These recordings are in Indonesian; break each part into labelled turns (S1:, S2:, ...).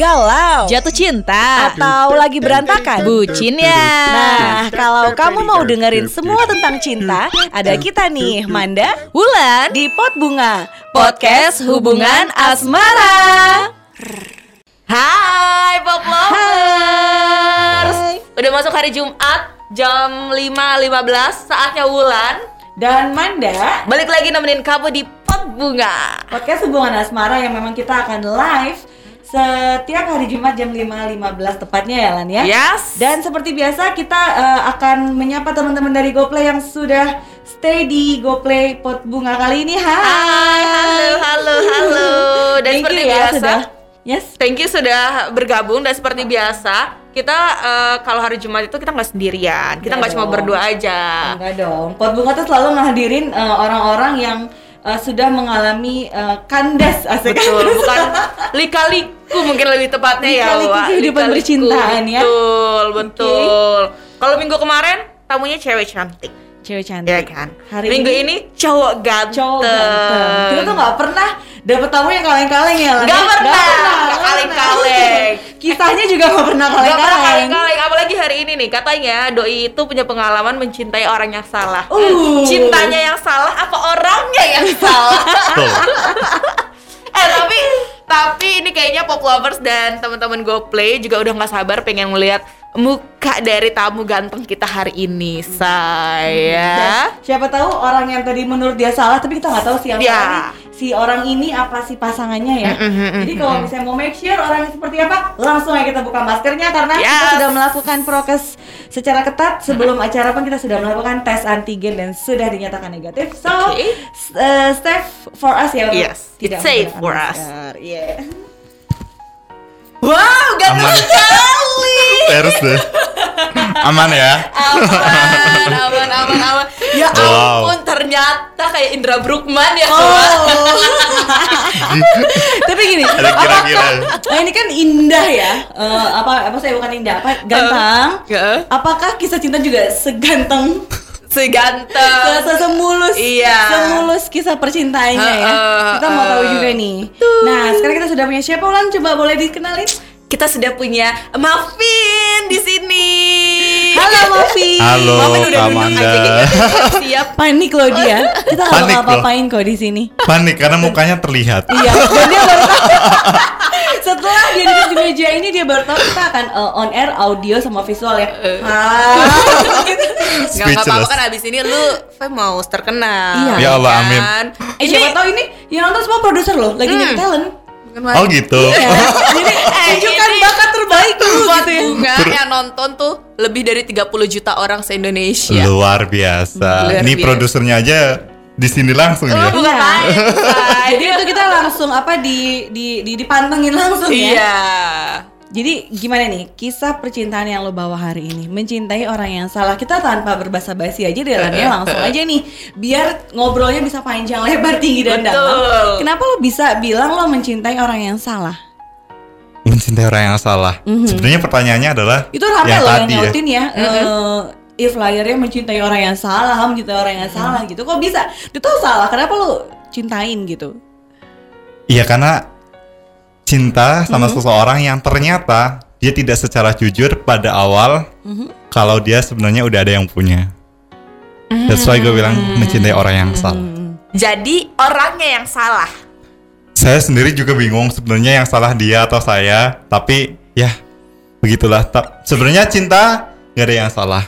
S1: galau,
S2: jatuh cinta,
S1: atau lagi berantakan?
S2: bucin ya.
S1: Nah, kalau kamu mau dengerin semua tentang cinta, ada kita nih, Manda,
S2: Wulan
S1: di Pot Bunga,
S2: podcast hubungan asmara. Hai Pop Lovers. Udah masuk hari Jumat jam 5.15 saatnya Wulan
S1: dan Manda.
S2: balik lagi nemenin kamu di Pot Bunga.
S1: Podcast hubungan asmara yang memang kita akan live setiap hari Jumat jam 5.15 tepatnya ya Lan ya.
S2: Yes.
S1: Dan seperti biasa kita eh, akan menyapa teman-teman dari GoPlay yang sudah stay di GoPlay Pot Bunga kali ini. Hai.
S2: Hai, halo, halo, halo. Dan
S1: Thank
S2: seperti
S1: you ya
S2: biasa,
S1: sudah. Yes.
S2: Thank you sudah bergabung dan seperti biasa kita eh, kalau hari Jumat itu kita nggak sendirian, kita
S1: Nggak
S2: cuma berdua aja.
S1: Enggak dong. Pot Bunga tuh selalu ngehadirin eh, orang-orang yang eh, sudah mengalami eh, kandas asik.
S2: Betul, bukan lika-liku mungkin lebih tepatnya ya.
S1: Lika-liku kehidupan percintaan ya.
S2: Betul, betul. Kalau minggu kemarin tamunya cewek cantik,
S1: Cewek
S2: ya
S1: cantik.
S2: kan.
S1: Hari
S2: minggu
S1: ini
S2: ini, cowok ganteng.
S1: cowok ganteng. Kita tuh nggak pernah dapet tamu yang kaleng-kaleng ya.
S2: Nggak
S1: ya?
S2: pernah,
S1: nggak
S2: nggak kaleng-kaleng.
S1: pernah. Kisahnya juga nggak pernah
S2: Gak pernah
S1: kaleng-kaleng.
S2: kaleng-kaleng, apalagi hari ini nih katanya doi itu punya pengalaman mencintai orang yang salah.
S1: Uh.
S2: Cintanya yang salah apa orangnya yang salah? eh tapi tapi ini kayaknya pop lovers dan teman-teman GoPlay juga udah nggak sabar pengen melihat muka dari tamu ganteng kita hari ini, saya.
S1: Dan siapa tahu orang yang tadi menurut dia salah tapi kita nggak tahu si yang
S2: Ya.
S1: si orang ini apa si pasangannya ya. Jadi kalau misalnya mau make sure orangnya seperti apa, langsung aja kita buka maskernya karena kita
S2: Yes.
S1: sudah melakukan prokes secara ketat sebelum acara pun kita sudah melakukan tes antigen dan sudah dinyatakan negatif. So,
S2: Oke.
S1: s- uh, safe for us ya
S2: Yes,
S1: tidak
S2: it's safe for us.
S1: Yeah.
S2: Wow, ganteng
S3: Aman. Terus deh. Aman ya.
S2: aman, aman, aman, aman. Ya
S3: Wow.
S2: ampun, ternyata kayak Indra Bruckman ya.
S1: Oh. Tapi gini,
S3: Ada kira-kira.
S1: Nah ini kan indah ya, Eh, apa apa saya bukan indah, apa ganteng.
S2: Heeh.
S1: Apakah kisah cinta juga seganteng, se
S2: Seganteng.
S1: se- semulus,
S2: Iya.
S1: semulus kisah percintaannya ya?
S2: Heeh,
S1: Kita mau tahu juga nih. Nah sekarang kita sudah punya siapa Ulan? Coba boleh dikenalin?
S2: Kita sudah punya Muffin di sini.
S1: Halo Mafi.
S3: Halo,
S2: Muffin udah duduk
S3: Amanda.
S2: aja gitu. Siap.
S1: Panik loh dia. Kita nggak mau apa-apain kok di sini.
S3: Panik karena mukanya terlihat.
S1: Iya, dan dia baru tahu. Setelah dia duduk di meja ini dia baru tahu kita akan uh, on air audio sama visual ya. Ah.
S2: Gak apa-apa kan abis ini lu Fe mau terkenal.
S1: Iya.
S3: Ya Allah,
S2: kan?
S3: amin.
S1: Eh,
S2: Ini
S1: siapa tahu ini yang nonton semua produser loh, lagi nyari talent.
S3: Oh gitu.
S1: Ya. Jadi tunjukkan
S2: ini
S1: bakat terbaik lu
S2: buat
S1: gitu ya.
S2: bunga yang nonton tuh lebih dari 30 juta orang se-Indonesia.
S3: Luar biasa.
S2: Luar
S3: Ini
S2: biasa.
S3: produsernya aja di sini langsung
S2: Oh,
S3: ya.
S2: bukan
S1: Iya.
S2: main.
S1: Jadi itu kita langsung apa di di di dipantengin langsung ya.
S2: Iya.
S1: Jadi gimana nih kisah percintaan yang lo bawa hari ini? Mencintai orang yang salah. Kita tanpa berbasa-basi aja dalamnya langsung aja nih. Biar ngobrolnya bisa panjang lebar tinggi dan dalam. Kenapa lo bisa bilang lo mencintai orang yang salah?
S3: Mencintai orang yang salah. Sebenarnya pertanyaannya adalah
S1: Itu rame
S3: yang
S1: loh yang
S3: tadi ya.
S1: nyautin ya. eh, if liarnya mencintai orang yang salah, mencintai orang yang salah gitu. Kok bisa? Tahu salah, kenapa lo cintain gitu?
S3: Iya karena cinta sama
S1: Mhm.
S3: seseorang yang ternyata dia tidak secara jujur pada awal
S1: Mhm.
S3: kalau dia sebenarnya udah ada yang punya. That's why gue bilang mencintai orang yang salah.
S1: Hmm.
S2: Jadi orangnya yang salah.
S3: Saya sendiri juga bingung sebenarnya yang salah dia atau saya, tapi ya begitulah. Sebenarnya cinta nggak ada yang salah.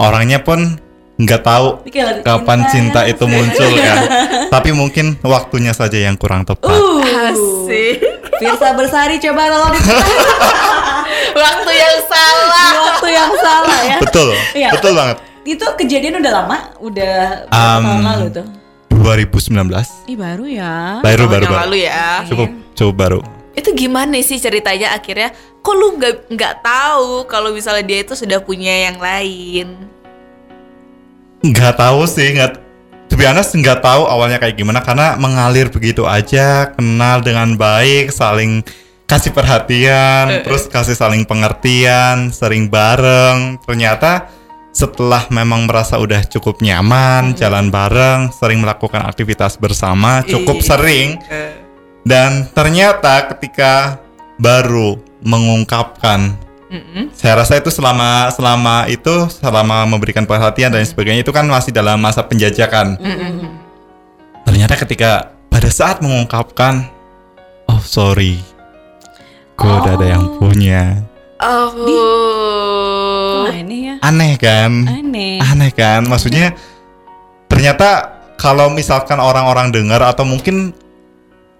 S3: Orangnya pun nggak tahu kapan cinta itu muncul kan. tapi mungkin waktunya saja yang kurang tepat.
S1: Uh,
S2: Asik.
S1: Firsa Bersari coba tolong diceritain
S2: Waktu yang salah.
S1: waktu yang salah ya.
S3: Betul,
S1: Iya.
S3: betul banget.
S1: Itu kejadian udah lama, udah berapa
S3: Um,
S1: tahun lalu tuh.
S3: 2019.
S1: Ih baru ya.
S3: Baru baru baru.
S2: lalu ya.
S3: Cukup cukup baru.
S2: Itu gimana sih ceritanya akhirnya? Kok lu nggak nggak tahu kalau misalnya dia itu sudah punya yang lain?
S3: Nggak tahu sih, nggak to be honest, nggak tahu awalnya kayak gimana karena mengalir begitu aja, kenal dengan baik, saling kasih perhatian, terus kasih saling pengertian, sering bareng. Ternyata setelah memang merasa udah cukup nyaman, jalan bareng, sering melakukan aktivitas bersama, cukup
S2: Ih.
S3: sering. Dan ternyata ketika baru mengungkapkan
S2: Mm-mm.
S3: saya rasa itu selama selama itu selama memberikan perhatian dan sebagainya itu kan masih dalam masa penjajakan ternyata ketika pada saat mengungkapkan oh sorry gue udah ada yang punya
S2: Oh.
S1: Wah, ini ya.
S3: aneh kan
S1: Aneh.
S3: aneh kan maksudnya ternyata kalau misalkan orang-orang dengar atau mungkin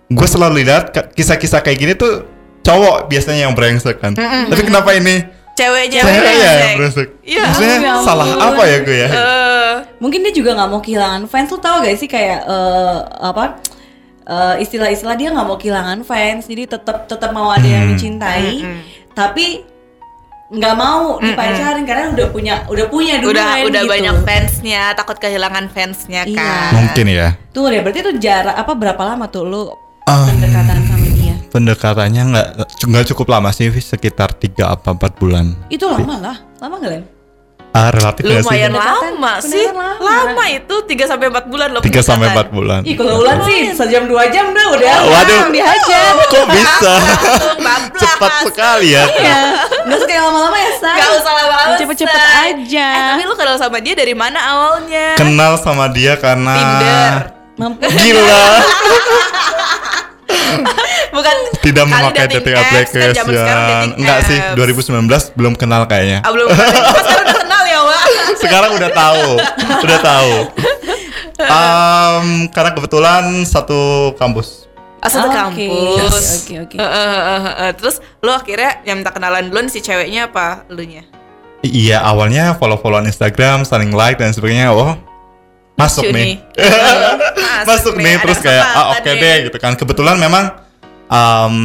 S3: gue selalu lihat kisah-kisah kayak gini tuh cowok biasanya yang brengsek kan tapi kenapa ini
S2: Ceweknya
S3: saya ya yang brengsek
S2: Iya.
S3: maksudnya
S1: Ya
S3: salah apa ya gue ya
S2: Eh,
S1: Mungkin dia juga nggak mau kehilangan fans. Lu tau gak sih kayak eh, apa eh, istilah-istilah dia nggak mau kehilangan fans. Jadi tetap tetap mau ada yang dicintai. Tapi nggak mau dipacarin karena udah punya udah punya duluan
S2: udah udah
S1: gitu.
S2: banyak fansnya, takut kehilangan fansnya
S1: Iya.
S2: kan.
S3: mungkin ya
S1: Tuh deh, berarti itu jarak apa berapa lama tuh lu
S3: Ah.
S1: pendekatan sama?
S3: Pendekatannya nggak nggak cukup lama sih sekitar 3 apa 4 bulan
S1: Itu lama lah, lama gak Len?
S3: ah relatif nggak sih
S2: Lumayan
S1: Pendekatan-
S2: lama sih. Lama.
S1: lama.
S2: itu 3 sampai 4 bulan loh.
S3: 3 sampai 4
S2: pendekatan.
S3: bulan
S1: Ih kalau Ulan sih sejam dua jam dah udah
S3: Waduh.
S1: langsung dihajar.
S3: kok bisa cepat sekali ya
S1: Iya, nggak suka yang lama-lama ya Say.
S2: Gak usah lama-lama
S1: Cepet-cepet aja.
S2: Eh, tapi lu kenal sama dia dari mana awalnya?
S3: kenal sama dia karena
S2: Tinder.
S1: Mampu.
S3: gila
S2: Bukan
S3: tidak memakai
S2: dating
S3: dating
S2: apps, kan
S3: application
S2: dating
S3: enggak sih
S2: apps.
S3: 2019 belum kenal kayaknya
S2: Ah, belum kenal. Sekarang udah kenal ya, Wak.
S3: sekarang udah tahu udah tahu Em, karena kebetulan satu kampus
S2: Ah, satu
S1: Oke,
S2: kampus.
S1: oke, oke.
S2: Eh. Terus lu akhirnya yang minta kenalan duluan si ceweknya apa lu nya?
S3: iya awalnya follow-followan Instagram saling like dan sebagainya oh masuk nih.
S2: Masuk,
S3: masuk nih terus kayak ah oke
S2: nih.
S3: deh gitu kan. Kebetulan memang em,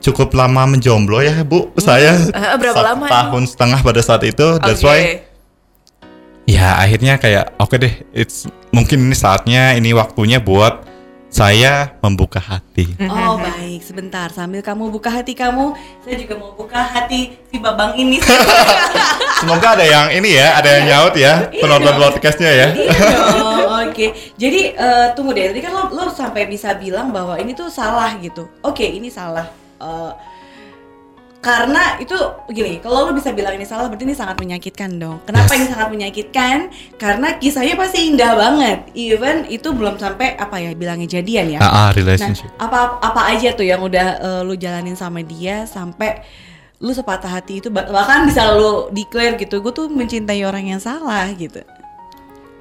S3: cukup lama menjomblo ya bu saya
S2: Eh, berapa lama
S3: tahun setengah pada saat itu that's
S2: Oke.
S3: why. Ya akhirnya kayak oke deh it's mungkin ini saatnya ini waktunya buat saya membuka hati
S1: Oh baik, sebentar sambil kamu buka hati kamu, saya juga mau buka hati si babang ini.
S3: semoga ada yang ini ya ada yang nyaut ya penonton podcastnya ya
S1: Iya oke. Jadi eh, tunggu deh, tadi kan lo, lo sampai bisa bilang bahwa ini tuh salah gitu. Oke, ini salah. Eh, karena itu gini, kalau lo bisa bilang ini salah berarti ini sangat menyakitkan dong. Kenapa
S3: Yes.
S1: ini sangat menyakitkan? Karena kisahnya pasti indah banget. Even itu belum sampai apa ya bilangnya jadian ya.
S3: ah, ah,
S1: Nah,
S3: relationship
S1: apa apa aja tuh yang udah eh, lu jalanin sama dia sampai lu sepatah hati itu bah- bahkan bisa lu declare gitu, gue tuh mencintai orang yang salah gitu.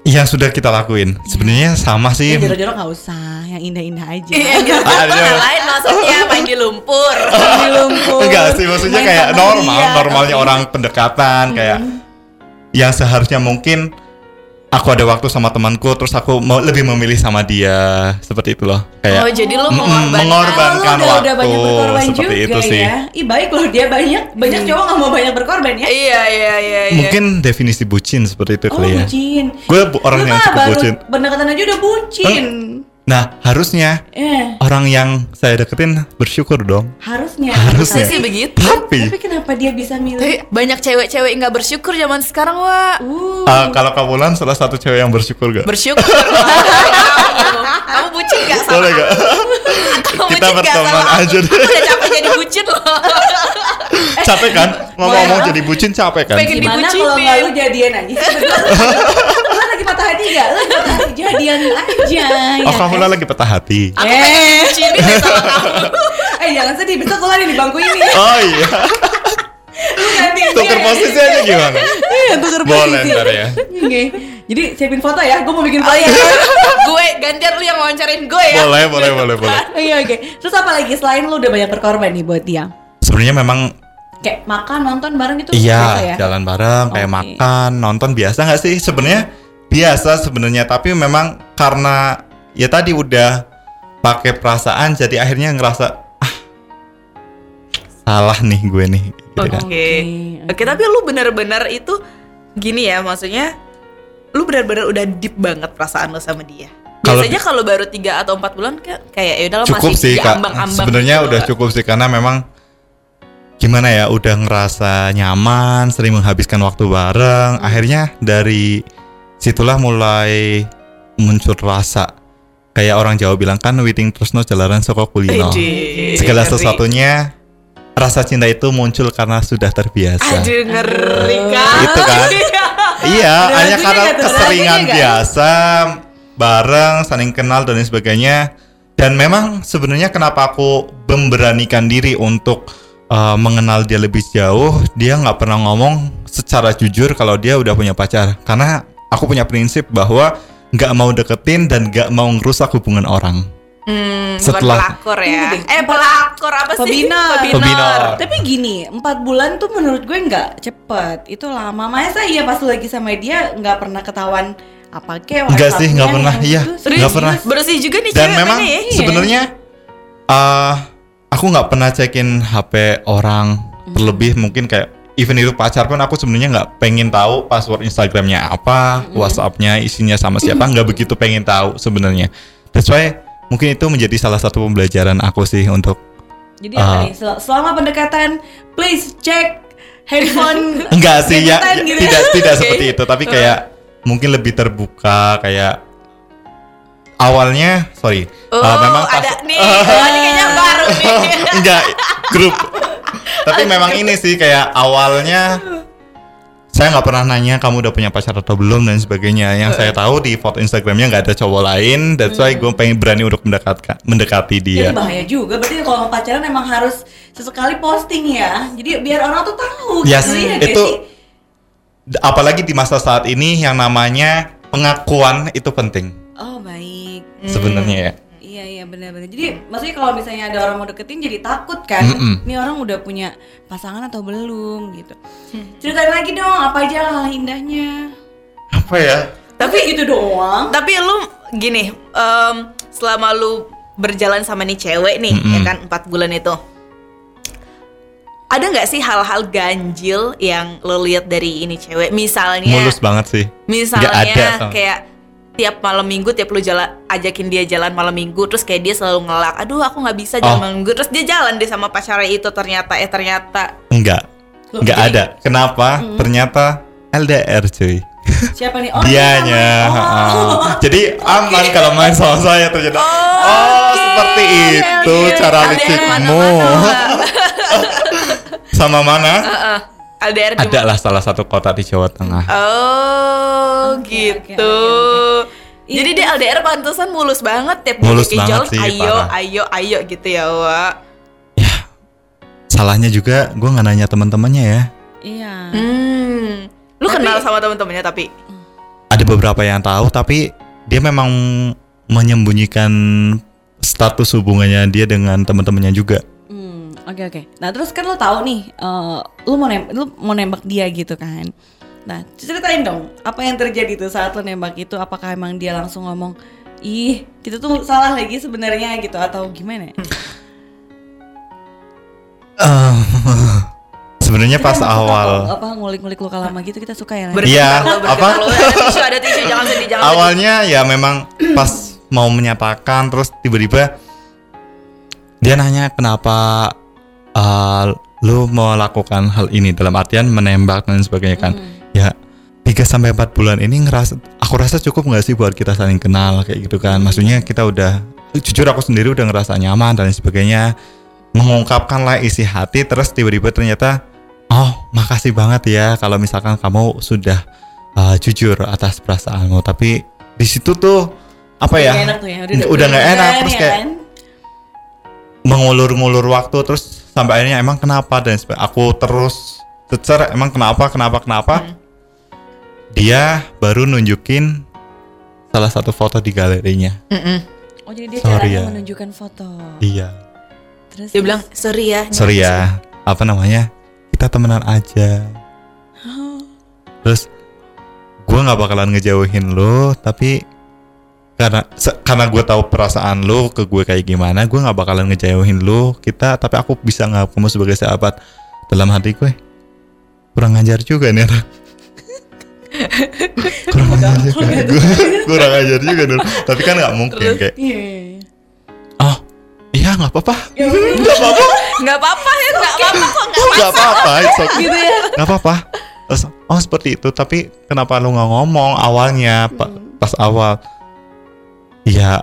S3: Yang sudah kita lakuin sebenarnya sama sih
S1: Yang jorok-jorok nggak usah, yang indah-indah aja.
S2: Iya, gitu.
S3: Ada.
S2: lain maksudnya main di lumpur.
S1: Di lumpur.
S3: Enggak sih, maksudnya
S1: main
S3: kayak normal,
S1: dia,
S3: normalnya
S1: tapi-
S3: orang pendekatan kayak yang seharusnya mungkin aku ada waktu sama temanku terus aku mau lebih memilih sama dia seperti itu loh. Kayak
S2: Oh, jadi lu
S3: Mm-mm,
S2: mengorbankan.
S3: mengorbankan
S1: Oh, lu udah, udah
S3: waktu
S1: banyak berkorban
S3: seperti
S1: juga
S3: itu sih.
S1: ya. Ih baik loh dia banyak banyak cowok nggak mau banyak berkorban ya.
S2: Iya, iya, iya, iya.
S3: Mungkin definisi bucin seperti itu
S1: Oh
S3: kali ya.
S1: bucin.
S3: Gue orang
S1: Lu
S3: yang cukup
S1: baru
S3: bucin.
S1: Pendekatan aja udah bucin.
S3: Nah, harusnya
S1: Eh
S3: orang yang saya deketin bersyukur dong.
S1: harusnya.
S3: Harusnya.
S2: Sih begitu.
S3: Tapi
S1: Tapi kenapa dia bisa milih?
S2: Tapi banyak cewek-cewek nggak bersyukur zaman sekarang, Wak.
S1: Uh.
S3: uh, kalau kamulan salah satu cewek yang bersyukur gak?
S2: Bersyukur. kamu, kamu bucin gak sama
S3: Boleh gak?
S2: Kamu
S3: Kita berteman aja deh.
S2: Udah capek jadi bucin loh.
S3: capek kan? Ngomong-ngomong jadi bucin capek kan?
S2: Pengen
S1: Gimana
S2: dibucinin.
S1: kalau nggak lu jadian aja? lu patah hati gak? Lu patah hati jadian aja.
S3: Oh,
S1: ya
S3: kamu
S1: kan?
S3: lagi patah hati.
S2: Aku pengen
S1: Eh.
S2: dibucinin deh sama kamu.
S1: Eh jangan sedih, besok gue lagi di bangku ini.
S3: Oh iya.
S1: Lu
S3: Tuker posisi aja gimana?
S1: Iya, tuker
S3: Boleh
S1: posisi.
S3: ntar ya.
S1: Oke. Jadi siapin foto ya, gue mau bikin
S2: Oh
S1: foto.
S2: iya. gue gantian lu yang wawancarin gue ya.
S3: Boleh, boleh, boleh, boleh.
S1: Iya oke. Terus apa lagi selain lu udah banyak berkorban nih buat dia?
S3: Sebenarnya memang
S1: Kayak makan, nonton bareng gitu biasa
S3: iya
S1: ya?
S3: jalan bareng kayak
S1: Oke.
S3: makan, nonton biasa nggak sih? Sebenarnya biasa sebenarnya, tapi memang karena ya tadi udah pakai perasaan jadi akhirnya ngerasa ah salah nih gue nih gitu
S2: Oke.
S3: kan.
S1: Oke,
S2: Oke, tapi lu bener-bener itu gini ya, maksudnya lu bener-bener udah deep banget perasaan lu sama dia. Biasanya kalau baru 3 atau 4 bulan kayak kayak ya udah
S3: cukup
S2: masih
S3: sih kak
S2: ambang-ambang
S3: sebenarnya
S2: gitu
S3: udah cukup sih karena memang gimana ya udah ngerasa nyaman sering menghabiskan waktu bareng akhirnya dari situlah mulai muncul rasa kayak orang Jawa bilang kan witing tresno jalanan soko kulino segala sesuatunya rasa cinta itu muncul karena sudah terbiasa.
S2: Aduh ngeri kan.
S3: Itu kan. iya,
S1: Ada
S3: hanya karena keseringan biasa, bareng, saling kenal dan lain sebagainya. Dan memang sebenarnya kenapa aku memberanikan diri untuk uh, mengenal dia lebih jauh, dia nggak pernah ngomong secara jujur kalau dia udah punya pacar. Karena aku punya prinsip bahwa nggak mau deketin dan nggak mau ngerusak hubungan orang.
S2: Hmm,
S3: Setelah-
S2: bukan pelakor ya. Eh pelakor apa sih?
S1: Pebinor.
S3: Pebinor.
S1: Tapi gini, empat bulan tuh menurut gue nggak cepet. Itu lama. Masa iya pas lu lagi sama dia nggak pernah ketahuan apa kek?
S3: Enggak sih, nggak pernah.
S1: yang
S3: Iya, nggak pernah.
S2: Bersih juga nih
S3: dan memang
S2: ya.
S3: sebenarnya eh aku nggak pernah cekin HP orang terlebih mungkin kayak even itu pacar pun aku sebenarnya nggak pengen tahu password Instagramnya apa, WhatsAppnya isinya sama siapa nggak begitu pengen tahu sebenarnya. That's why mungkin itu menjadi salah satu pembelajaran aku sih untuk
S1: Jadi apa
S3: Ah.
S1: nih? Sel- Selama pendekatan, please cek handphone.
S3: enggak sih ya, ya,
S1: gitu
S3: tidak tidak
S2: Oke.
S3: seperti itu tapi kayak mungkin lebih terbuka kayak awalnya sorry
S2: Oh,
S3: uh, memang pas-
S2: ada nih. Oh, ini kayaknya baru nih.
S3: enggak grup tapi memang ini sih kayak awalnya saya nggak pernah nanya kamu udah punya pacar atau belum dan sebagainya yang saya tahu di foto Instagramnya nggak ada cowok lain that's why gue pengen berani untuk mendekatkan mendekati dia
S1: Jadi bahaya juga. Berarti kalau mau pacaran emang harus sesekali posting ya. Jadi biar orang tuh tahu.
S3: Yes,
S1: gitu, ya
S3: itu
S1: sih?
S3: Apalagi di masa saat ini yang namanya pengakuan itu penting
S1: Oh baik.
S3: sebenarnya ya
S1: Iya iya benar-benar. Jadi maksudnya kalau misalnya ada orang mau deketin jadi takut kan.
S3: Mm-mm.
S1: Ini orang udah punya pasangan atau belum gitu. Ceritain lagi dong apa aja hal indahnya.
S3: apa ya
S1: Tapi gitu doang.
S2: Tapi lu gini, em, selama lu berjalan sama nih cewek nih,
S3: Mm-mm.
S2: ya kan empat bulan itu, ada nggak sih hal-hal ganjil yang lo lihat dari ini cewek? Misalnya,
S3: mulus banget sih
S2: misalnya
S3: ada sama-
S2: kayak tiap malam minggu, tiap lu jalan ajakin dia jalan malam minggu, terus kayak dia selalu ngelak, aduh aku nggak bisa jalan
S3: Oh.
S2: malam minggu, terus dia jalan deh sama pacarnya itu ternyata, eh ternyata.
S3: Enggak.
S1: Loh,
S3: enggak
S1: jadi-
S3: ada. Kenapa? Ternyata LDR cuy.
S1: Siapa nih? Oh,
S3: dianya. ha-ha.
S1: Oh.
S3: jadi aman kalau main sama saya ternyata. Oh, seperti itu
S1: LDR.
S3: cara licikmu. sama mana?
S2: Heeh. LDR di
S3: ada lah salah satu kota di Jawa Tengah
S2: Oh
S1: Oke,
S2: gitu.
S1: oke, oke,
S2: Jadi dia LDR pantesan mulus banget tiap
S3: Mulus banget sih,
S2: ayo,
S3: parah.
S2: ayo, ayo gitu ya, Wak.
S3: salahnya juga gue nggak nanya teman-temannya ya
S1: Iya.
S2: Hmm. Lu
S1: Tapi-
S2: kenal sama temen-temennya tapi
S3: ada beberapa yang tahu tapi dia memang menyembunyikan status hubungannya dia dengan teman-temannya juga
S1: Hmm, oke oke. Nah terus kan lo tahu nih, eh, lu mau nembak, lu mau nembak dia gitu kan? Nah ceritain dong, apa yang terjadi tuh saat lo nembak itu? Apakah emang dia langsung ngomong, ih kita tuh salah lagi sebenarnya gitu atau gimana?
S3: Eh, sebenarnya pas awal
S1: apa ngulik-ngulik luka lama gitu kita suka ya.
S3: Iya,
S2: lo,
S3: apa?
S2: lo. Ada tisu, ada tisu, jangan sedih, jangan sedih.
S3: awalnya ya memang pas mau menyatakan terus tiba-tiba dia nanya kenapa uh, lu melakukan hal ini dalam artian menembak dan sebagainya kan? Ya 3 sampai 4 bulan ini ngerasa aku rasa cukup nggak sih buat kita saling kenal kayak gitu kan? Maksudnya kita udah jujur aku sendiri udah ngerasa nyaman dan sebagainya. Mengungkapkanlah isi hati terus tiba-tiba ternyata oh makasih banget ya kalau misalkan kamu sudah uh, jujur atas perasaanmu. Tapi di situ tuh apa ya?
S1: Nggak enak tuh ya,
S3: udah nggak enak terus
S1: ya
S3: kayak
S1: kan?
S3: mengulur-ngulur waktu terus sampai akhirnya emang kenapa dan aku terus cecer emang kenapa kenapa kenapa dia baru nunjukin salah satu foto di galerinya
S2: Mm-mm.
S1: Oh jadi dia
S3: Sorry
S1: caranya
S3: ya.
S1: menunjukkan foto.
S3: iya
S1: Terus
S2: Dia bilang, sorry ya.
S3: sorry ya apa namanya kita temenan aja terus gue nggak bakalan ngejauhin lo tapi karena se- karena gue tahu perasaan lo ke gue kayak gimana gue nggak bakalan ngejauhin lo kita tapi aku bisa nggak kamu sebagai sahabat. Dalam hati gue kurang ngajar juga nih orang kurang ngajar juga. Gue kurang ngajar juga dulu tapi kan nggak mungkin kayak
S1: Iya.
S3: oh iya nggak apa-apa.
S1: Ya
S3: nggak apa-apa.
S2: Nggak apa-apa ya, nggak apa-apa kok nggak
S3: apa-apa
S1: gitu ya.
S3: nggak apa-apa. Terus, oh seperti itu. Tapi kenapa lu nggak ngomong awalnya pa- pas awal ya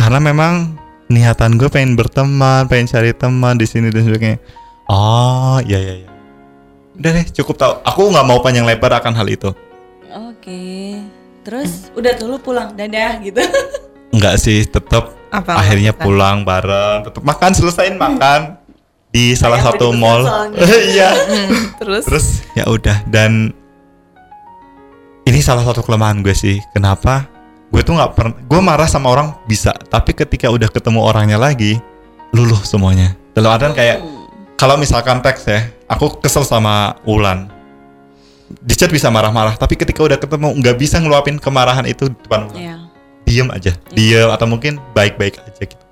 S3: karena memang niatan gue pengen berteman pengen cari teman di sini dan sebagainya Oh, iya iya iya. Udah deh, cukup tahu. Aku nggak mau panjang lebar akan hal itu.
S1: Oke. Terus udah tuh lu pulang dadah gitu.
S3: Enggak sih, tetap
S2: Apa
S3: akhirnya
S2: maksudnya?
S3: pulang bareng, tetap makan selesaiin makan di salah
S1: Kayak
S3: satu mall. Iya.
S2: Terus?
S3: Terus ya udah dan ini salah satu kelemahan gue sih. Kenapa? Gue tuh nggak pernah. Gue marah sama orang bisa, tapi ketika udah ketemu orangnya lagi, luluh semuanya. Dalam artian kayak kalau misalkan teks ya, aku kesel sama Ulan. Di chat bisa marah-marah, tapi ketika udah ketemu nggak bisa ngeluapin kemarahan itu di depan Ulan.
S1: Iya.
S3: Diem aja, diem atau mungkin baik-baik aja gitu.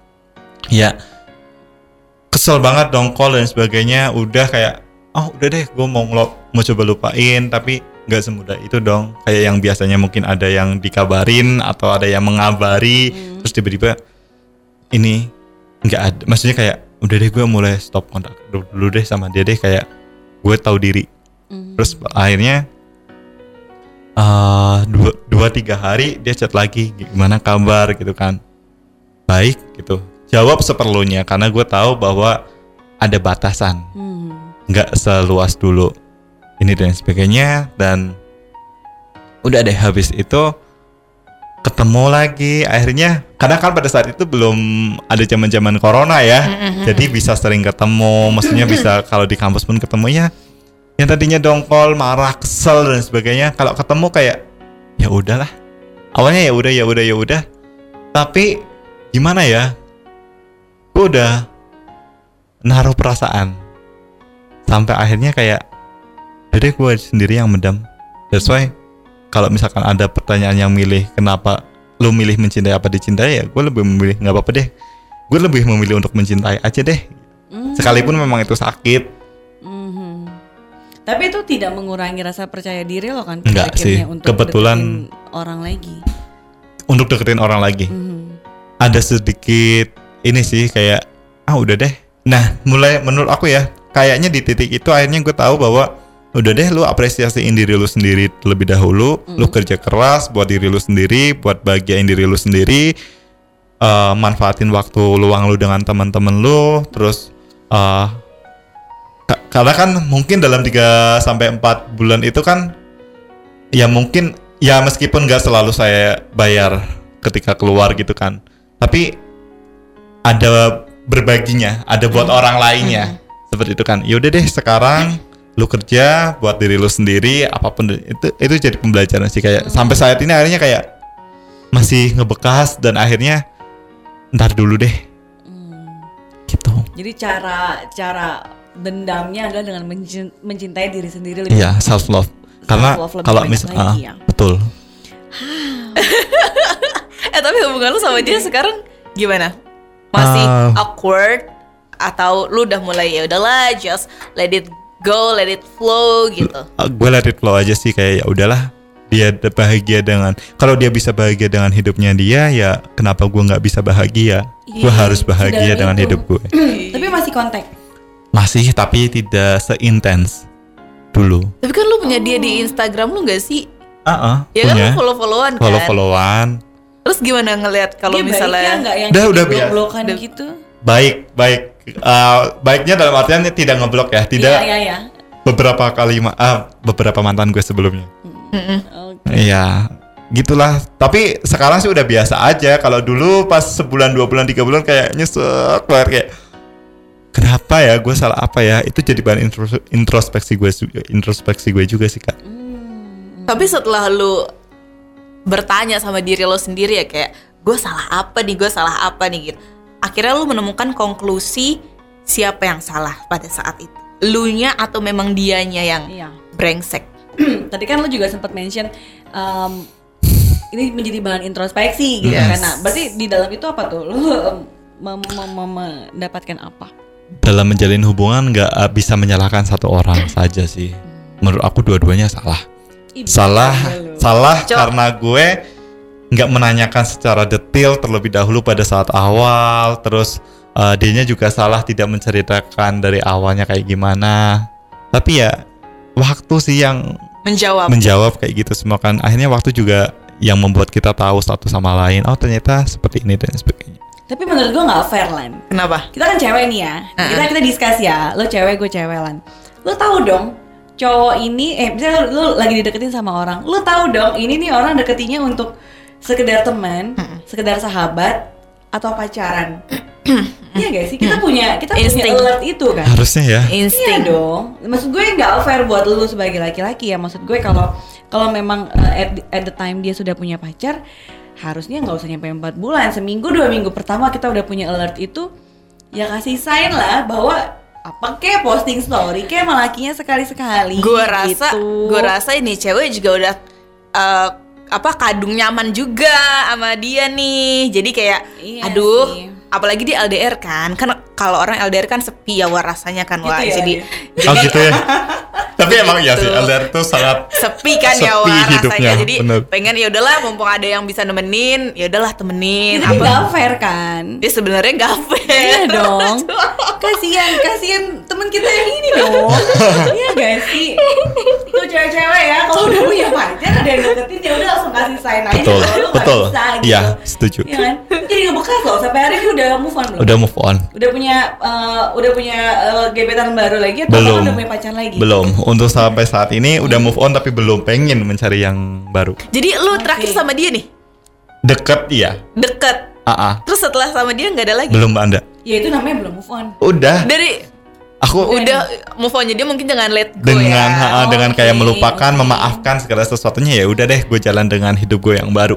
S3: Ya, kesel banget dong call dan sebagainya. Udah kayak, oh udah deh, gue mau ngelo mau coba lupain, tapi nggak semudah itu dong. Kayak yang biasanya mungkin ada yang dikabarin atau ada yang mengabari, terus tiba-tiba ini nggak ada. Maksudnya kayak, udah deh gue mulai stop kontak dulu, deh sama dia deh kayak gue tahu diri.
S1: Hmm.
S3: Terus akhirnya eh dua, dua tiga hari dia chat lagi gimana kabar gitu kan baik gitu jawab seperlunya karena gue tahu bahwa ada batasan
S1: Hmm.
S3: nggak seluas dulu ini dan sebagainya dan udah deh habis itu ketemu lagi. Akhirnya karena kan pada saat itu belum ada zaman zaman corona ya jadi bisa sering ketemu maksudnya bisa kalau di kampus pun ketemunya. Yang tadinya dongkol marah kesel dan sebagainya kalau ketemu kayak ya udahlah. Awalnya ya udah ya udah ya udah. Tapi gimana ya? Gue udah naruh perasaan. Sampai akhirnya kayak jadi gue sendiri yang mendam that's why kalau misalkan ada pertanyaan yang milih kenapa lu milih mencintai apa dicintai ya gue lebih memilih nggak apa-apa deh gue lebih memilih untuk mencintai aja deh
S1: Hmm.
S3: sekalipun memang itu sakit
S1: Mhm. Tapi itu tidak mengurangi rasa percaya diri lo kan?
S3: Enggak sih.
S1: Untuk
S3: Kebetulan-
S1: orang lagi.
S3: untuk deketin orang lagi
S1: Mhm.
S3: ada sedikit ini sih kayak ah udah deh nah mulai menurut aku ya kayaknya di titik itu akhirnya gue tahu bahwa udah deh lu apresiasiin diri lu sendiri terlebih dahulu. Lu kerja keras buat diri lu sendiri buat bahagiain diri lu sendiri eh, manfaatin waktu luang lu dengan teman-teman lu terus ka- karena kan mungkin dalam 3 sampai 4 bulan itu kan ya mungkin ya meskipun nggak selalu saya bayar ketika keluar gitu kan tapi ada berbaginya ada buat orang lainnya. Seperti itu kan. Yaudah deh sekarang lu kerja buat diri lu sendiri apa pun itu itu jadi pembelajaran sih kayak sampai saat ini akhirnya kayak masih ngebekas dan akhirnya ntar dulu deh
S1: Hmm.
S3: gitu
S1: Jadi cara cara dendamnya adalah dengan mencin- mencintai diri sendiri lebih.
S3: iya self love karena kalau misal
S1: lagi
S3: ah,
S1: ya.
S3: betul
S2: Eh tapi hubungan lu sama dia sekarang gimana? Masih
S3: Ah.
S2: awkward atau lu udah mulai ya udahlah just let it go, let it flow gitu.
S3: gue let it flow aja sih kayak ya udahlah dia bahagia dengan kalau dia bisa bahagia dengan hidupnya dia ya kenapa gue nggak bisa bahagia gue
S1: Iya,
S3: harus bahagia dengan
S1: itu.
S3: hidup gue
S1: Tapi masih kontak.
S3: masih tapi tidak seintens dulu
S2: Tapi kan lu punya dia di Instagram lu gak sih?
S3: ah ah,
S2: Ya kan lu follow-followan kan?
S3: follow followan
S2: Terus gimana ngelihat kalau misalnya
S1: nggak yang
S3: Udah, udah biasa.
S1: gitu.
S3: Baik baik Eh, baiknya dalam artian tidak ngeblok ya tidak
S1: Iya, iya, iya.
S3: beberapa kali ma- ah, beberapa mantan gue sebelumnya
S1: Oke.
S3: Iya, gitulah. Tapi sekarang sih udah biasa aja. Kalau dulu pas sebulan, dua bulan, tiga bulan kayak nyesek banget kayak kenapa ya? Gue salah apa ya? Itu jadi bahan intros- introspeksi gue, introspeksi gue juga sih kak.
S2: Tapi setelah lu bertanya sama diri lo sendiri ya kayak gue salah apa nih, gue salah apa nih gitu. Akhirnya lu menemukan konklusi siapa yang salah pada saat itu. Lunya atau memang dianya yang
S1: Iya.
S2: brengsek.
S1: Tadi kan lu juga sempat mention um, ini menjadi bahan introspeksi gitu
S2: Yes.
S1: kan. Nah, berarti di dalam itu apa tuh? Lu um, mem- mem- mem- mendapatkan apa?
S3: Dalam menjalin hubungan nggak uh, bisa menyalahkan satu orang saja sih. Menurut aku dua-duanya salah.
S1: Ih,
S3: Salah,
S1: lu.
S3: salah
S2: Cok.
S3: karena gue nggak menanyakan secara detail terlebih dahulu pada saat awal. Terus uh, dianya juga salah tidak menceritakan dari awalnya kayak gimana. Tapi ya waktu sih yang
S2: Menjawab.
S3: menjawab kayak gitu semua kan. Akhirnya waktu juga yang membuat kita tahu satu sama lain. Oh ternyata seperti ini dan sebagainya.
S1: Tapi menurut gue nggak fair lan.
S2: Kenapa?
S1: Kita kan cewek nih ya.
S2: Uh-uh.
S1: Kita kita diskus ya. Lo cewek, gue cewek lan. Lo tahu dong cowok ini eh misalnya lo, lo lagi dideketin sama orang. Lo tahu dong ini nih orang deketinnya untuk sekedar teman, sekedar sahabat atau pacaran. Iya gak sih? Kita punya kita
S2: Insting.
S1: punya alert itu kan.
S3: Harusnya ya.
S1: Iya
S2: Insting.
S1: dong. Maksud gue nggak fair buat lu sebagai laki-laki ya. Maksud gue kalau kalau memang uh, at, at the time dia sudah punya pacar, harusnya nggak usah nyampe 4 bulan. Seminggu dua minggu pertama kita udah punya alert itu, ya kasih sign lah bahwa apa kek posting story kek sama lakinya sekali-sekali.
S2: Gue rasa,
S1: gitu.
S2: gue rasa ini cewek juga udah eh, apa kadung nyaman juga sama dia nih. Jadi kayak,
S1: Iya
S2: aduh,
S1: sih.
S2: apalagi di LDR kan, kan kalau orang LDR kan sepi ya wah rasanya kan wah.
S1: Gitu ya,
S2: jadi,
S1: dia.
S3: Oh gitu ya. Tapi emang iya sih
S2: Gitu.
S3: LDR tuh sangat
S2: sepi kan ya
S3: Sepi
S2: wah
S3: hidupnya,
S2: rasanya. Jadi
S3: bener.
S2: pengen ya udahlah, mumpung ada yang bisa nemenin, ya udahlah temenin.
S1: Tapi
S2: Apa?
S1: nggak fair kan?
S2: Dia sebenarnya gak fair.
S1: Iya dong. Kasihan, kasihan teman kita yang ini dong. Iya gak sih? Itu cewek-cewek ya, kalau udah punya pacar ada yang deketin ya udah langsung kasih sign aja
S3: betul,
S1: kalau nggak
S3: betul.
S1: bisa gitu.
S3: Iya, setuju.
S1: Iya kan? Jadi ngebekas loh sampai hari ini udah move on belum?
S3: Udah move on.
S1: Udah punya eh, udah punya eh, gebetan baru lagi atau
S3: Belum.
S1: udah punya pacar lagi?
S3: Belum. Untuk sampai saat ini udah move on tapi belum pengen mencari yang baru.
S2: Jadi lu terakhir sama dia nih,
S3: Deket iya.
S2: deket.
S3: Ah, ah.
S2: Terus setelah sama dia nggak ada lagi.
S3: belum ada.
S1: Ya itu namanya belum move on.
S3: Udah.
S2: Dari
S3: Aku
S2: udah move on jadi mungkin jangan let go
S3: dengan
S2: ya.
S3: ha,
S1: Oh,
S3: dengan kayak melupakan,
S1: oke.
S3: memaafkan segala sesuatunya ya udah deh gue jalan dengan hidup gue yang baru.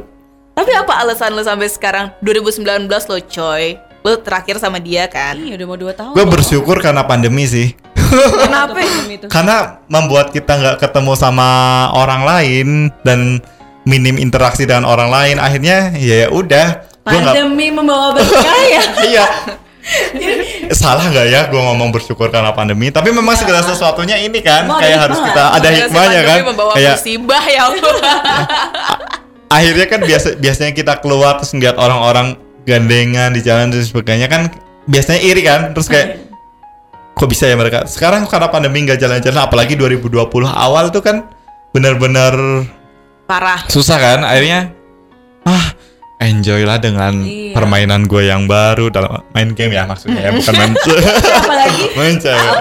S2: Tapi apa alasan lu sampai sekarang 2019 lo coy? Lu terakhir sama dia kan?
S1: Iya udah mau 2 tahun.
S3: Gue bersyukur karena pandemi sih.
S2: Kenapa?
S1: Itu.
S3: Karena membuat kita nggak ketemu sama orang lain dan minim interaksi dengan orang lain akhirnya ya udah
S1: Pandemi membawa berkah ya.
S3: iya salah nggak ya gue ngomong bersyukur karena pandemi tapi memang segala sesuatunya ini kan
S1: ada
S3: kayak harus kita ada hikmahnya kan kayak
S2: musibah ya Allah.
S3: akhirnya kan biasa biasanya kita keluar terus ngeliat orang-orang gandengan di jalan dan sebagainya kan biasanya iri kan terus kayak kok bisa ya mereka sekarang karena pandemi nggak jalan-jalan apalagi 2020 awal tuh kan benar-benar
S2: Parah.
S3: susah kan akhirnya ah enjoy lah dengan
S1: Iya.
S3: permainan gue yang baru dalam main game ya maksudnya ya bukan main
S1: apalagi
S3: main cewek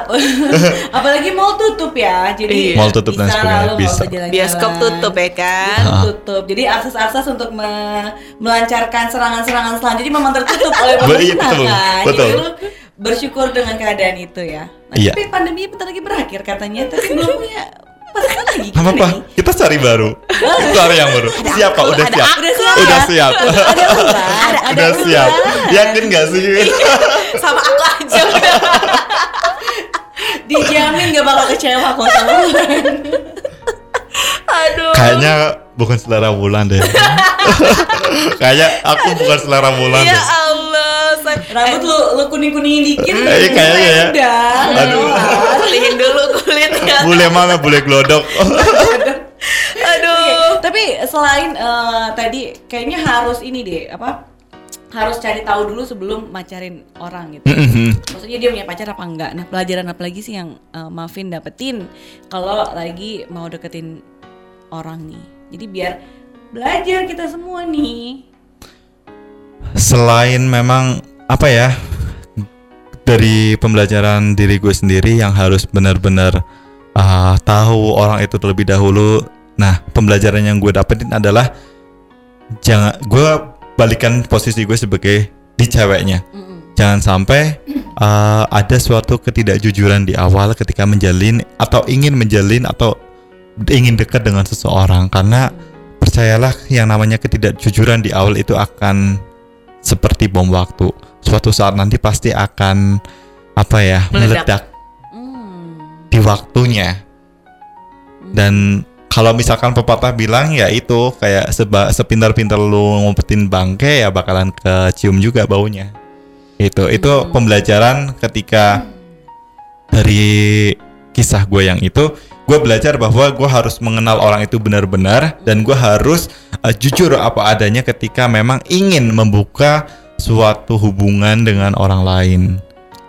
S1: apalagi mall tutup ya jadi
S2: Iya.
S3: Mall tutup dan
S1: bisa
S3: sebagainya, bisa.
S1: usah jalan-jalan.
S2: Bioskop tutup ya kan?
S1: Bioskop tutup jadi akses-akses untuk me- melancarkan serangan-serangan selanjutnya memang tertutup oleh
S3: iya,
S1: pemerintah
S3: betul,
S1: kan
S3: betul.
S1: jadi bersyukur dengan keadaan itu ya. Nah,
S3: Iya.
S1: tapi pandemi bentar lagi berakhir katanya tapi belum punya pasangan lagi
S3: apa
S1: gimana
S3: apa
S1: nih?
S3: kita cari baru. Cari yang baru. Siap kok udah
S2: ada
S3: siap?
S2: aku.
S1: udah siap.
S3: Udah siap.
S1: Ada ular. Ada
S3: udah siap yakin gak sih?
S2: Sama aku aja.
S1: Dijamin gak bakal kecewa kok sama ular.
S2: Aduh.
S3: kayaknya bukan selera bulan deh. Kayak aku bukan selera bulan
S2: Ya
S3: deh
S2: Say-
S1: rambut lu lu kuning kuningin dikit
S3: Eh, kayaknya ya.
S1: udah
S3: Aduh.
S2: Pulihin dulu kulitnya.
S3: bule mana bule glodok
S2: Aduh.
S1: Iya, tapi selain eh, tadi kayaknya harus ini deh apa harus cari tahu dulu sebelum macarin orang gitu. Maksudnya dia punya pacar apa enggak? Nah pelajaran apa lagi sih yang eh, Mavin dapetin kalau lagi mau deketin orang nih? Jadi biar belajar kita semua nih.
S3: selain memang apa ya dari pembelajaran diri gue sendiri yang harus benar-benar ah, tahu orang itu terlebih dahulu. Nah, pembelajaran yang gue dapetin adalah jangan gue balikan posisi gue sebagai di ceweknya. Jangan sampai ah, ada suatu ketidakjujuran di awal ketika menjalin atau ingin menjalin atau ingin dekat dengan seseorang karena percayalah yang namanya ketidakjujuran di awal itu akan seperti bom waktu. Suatu saat nanti pasti akan apa ya
S2: Meledak.
S3: meledak
S1: Hmm.
S3: di waktunya. Dan kalau misalkan pepatah bilang ya itu kayak seba, sepintar-pintar lu ngumpetin bangke ya bakalan kecium juga baunya. Itu itu pembelajaran ketika dari kisah gue yang itu gue belajar bahwa gue harus mengenal orang itu benar-benar dan gue harus uh, jujur apa adanya ketika memang ingin membuka suatu hubungan dengan orang lain.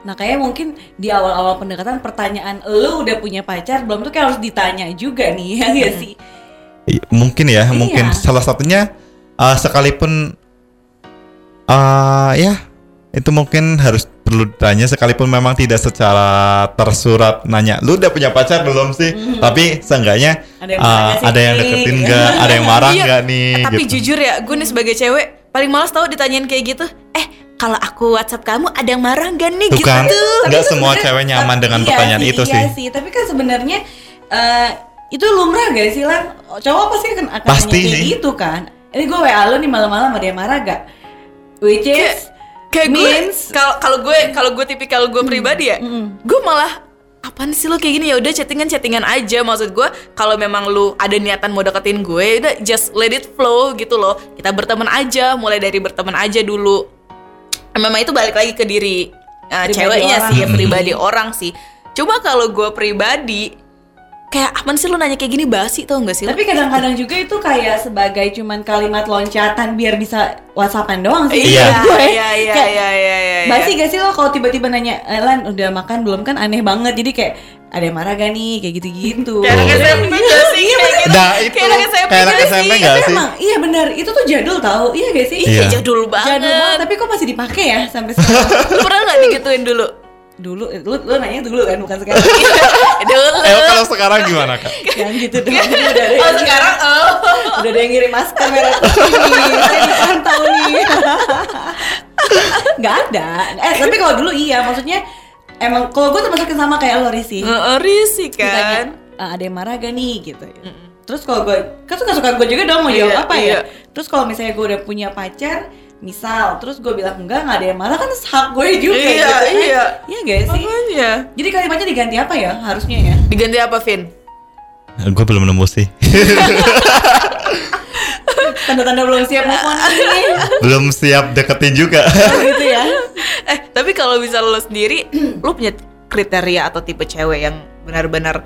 S1: Nah kayaknya mungkin di awal-awal pendekatan pertanyaan lu udah punya pacar belum tuh kayak harus ditanya juga nih ya nggak sih?
S3: I- mungkin ya
S1: Iya.
S3: mungkin. Salah satunya uh, sekalipun uh, ya itu mungkin harus perlu ditanya. Sekalipun memang tidak secara tersurat nanya lu udah punya pacar belum sih? Tapi seenggaknya
S1: Ada yang sih,
S3: ada yang deketin nggak? Ada yang marah
S2: Iya,
S3: nggak nih?
S2: Tapi
S3: gitu.
S2: jujur ya, gue nih sebagai cewek paling males tau ditanyain kayak gitu. Eh, kalau aku WhatsApp kamu ada yang marah gak nih
S3: Tuh
S2: gitu?
S3: kan.
S1: Kan
S3: semua cewek nyaman dengan
S1: iya
S3: pertanyaan
S1: sih,
S3: itu
S1: iya
S3: sih.
S1: sih. Tapi kan sebenarnya eh, itu lumrah gak sih lah? Cowok pasti akan akan
S3: Pasti
S1: nanya kayak
S3: sih.
S1: gitu kan. Ini gue WA lu nih malam-malam ada yang marah gak? Which is
S2: Kayak gue,
S1: means
S2: kalau kalau gue kalau gue tipikal gue pribadi ya,
S1: mm.
S2: gue malah apaan sih lo kayak gini? Ya udah chattingan chattingan aja. Maksud gue kalau memang lu ada niatan mau deketin gue ya udah just let it flow gitu loh. Kita berteman aja mulai dari berteman aja dulu. Memang itu balik lagi ke diri uh,
S1: Pribadi
S2: ceweknya
S1: orang.
S2: sih
S3: sih.
S2: pribadi orang sih. Cuma kalau gue pribadi kayak apaan sih lu nanya kayak gini basi tau gak sih?
S1: Tapi kadang-kadang juga itu kayak sebagai cuman kalimat loncatan biar bisa whatsappan doang sih.
S3: Iya.
S1: gue.
S2: iya iya
S1: Kayak,
S2: iya iya iya
S1: Basi gak sih lo kalau tiba-tiba nanya, eh, Lan udah makan belum kan aneh banget jadi kayak ada yang marah gak nih kayak gitu-gitu.
S2: kayak anak. SMP gak sih kayak gitu
S3: Nah, itu
S2: kayak anak SMP
S3: kayak anak
S2: gak
S3: SMP
S2: sih?
S1: emang iya benar itu tuh jadul tau iya gak sih?
S3: Iya.
S2: jadul banget
S1: Jadul banget tapi kok masih dipakai ya sampai sekarang?
S2: lu pernah gak digituin dulu
S1: dulu lu, lu nanya dulu kan bukan sekarang.
S2: Dulu.
S3: Eh kalau sekarang gimana kak?
S1: yang gitu dong udah ada
S2: oh
S1: yang,
S2: sekarang oh.
S1: udah ada yang ngirim masker merah nih saya dipantau nih. Nggak ada. Eh tapi kalau dulu iya maksudnya emang kalau gue termasuk yang sama kayak lo Risi.
S2: Risih
S1: ditanya
S2: kan?
S1: "Ah, ada yang marah gak nih gitu terus kalau gue kan suka suka gue juga dong mau
S2: Iya,
S1: jawab apa
S2: iya.
S1: ya terus kalau misalnya gue udah punya pacar misal terus gue bilang enggak nggak ada yang marah kan hak gue juga
S2: Iya,
S1: gitu kan.
S2: iya.
S1: iya gak sih
S2: makanya
S1: jadi kalimatnya diganti apa ya harusnya ya
S2: diganti apa Vin
S3: Gue belum nemu sih.
S1: tanda-tanda belum siap move on
S3: belum siap deketin juga.
S1: Oh, gitu ya
S2: eh tapi kalau bisa lo sendiri lo punya kriteria atau tipe cewek yang benar-benar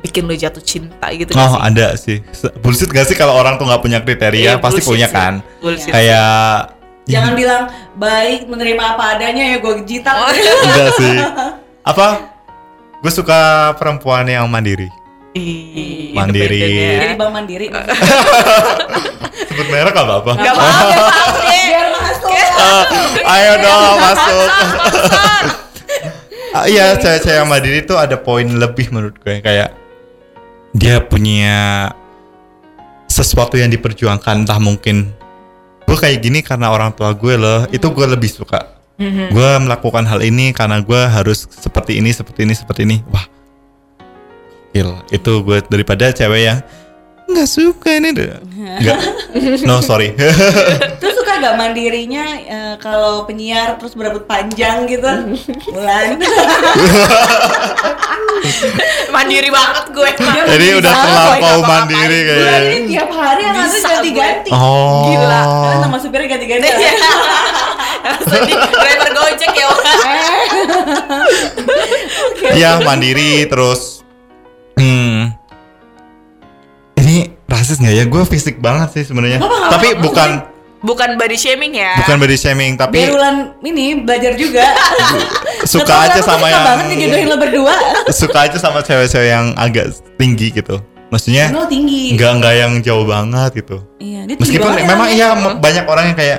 S2: bikin lo jatuh cinta gitu
S3: Oh
S2: sih?
S3: ada sih. Bullshit gak sih kalau orang tuh nggak punya kriteria?
S2: Iya,
S3: Pasti punya
S2: sih.
S3: kan.
S2: Bullshit.
S3: Kayak
S1: jangan bilang baik menerima apa adanya ya gue jitak
S2: Oh,
S3: enggak sih. Apa? Gue suka perempuan yang mandiri.
S2: Ih,
S3: Mandiri.
S2: ya.
S1: jadi bang mandiri
S3: Sebut merek gak apa-apa.
S2: Gak apa-apa deh.
S1: biar masuk
S3: Ah, ayo dong masuk. Ah, iya, cewek-cewek yang mandiri tuh ada poin lebih menurut gue kayak dia punya sesuatu yang diperjuangkan entah mungkin gue kayak gini karena orang tua gue loh. Itu gue lebih suka. Gue melakukan hal ini karena gue harus seperti ini seperti ini seperti ini. Wah. Gil itu gue daripada cewek yang nggak suka ini deh. Nggak. No sorry.
S1: Terus suka gak mandirinya eh, kalau penyiar terus berebut panjang gitu. Bulan.
S2: Mandiri banget gue.
S3: Jadi udah terlampau mandiri
S1: bulan
S3: kayaknya.
S1: Ini tiap hari yang ada
S2: Bisa
S1: ganti-ganti.
S3: oh.
S2: Gila.
S1: karena nama supirnya ganti-ganti.
S2: Jadi driver gojek ya.
S3: Iya mandiri terus hmm, ini rasis nggak ya? Gue fisik banget sih sebenarnya.
S1: Nggak
S3: tapi
S1: nggak
S3: bukan
S2: bukan body shaming ya.
S3: Bukan body shaming tapi
S1: biar Ulan ini belajar juga.
S3: Suka aja sama
S1: suka
S3: yang
S1: banget lo berdua.
S3: Suka aja sama cewek-cewek yang agak tinggi gitu. Maksudnya
S1: lo tinggi?
S3: nggak nggak yang jauh banget gitu.
S1: Iya dia
S3: meskipun
S1: banget
S3: memang iya banyak orang yang kayak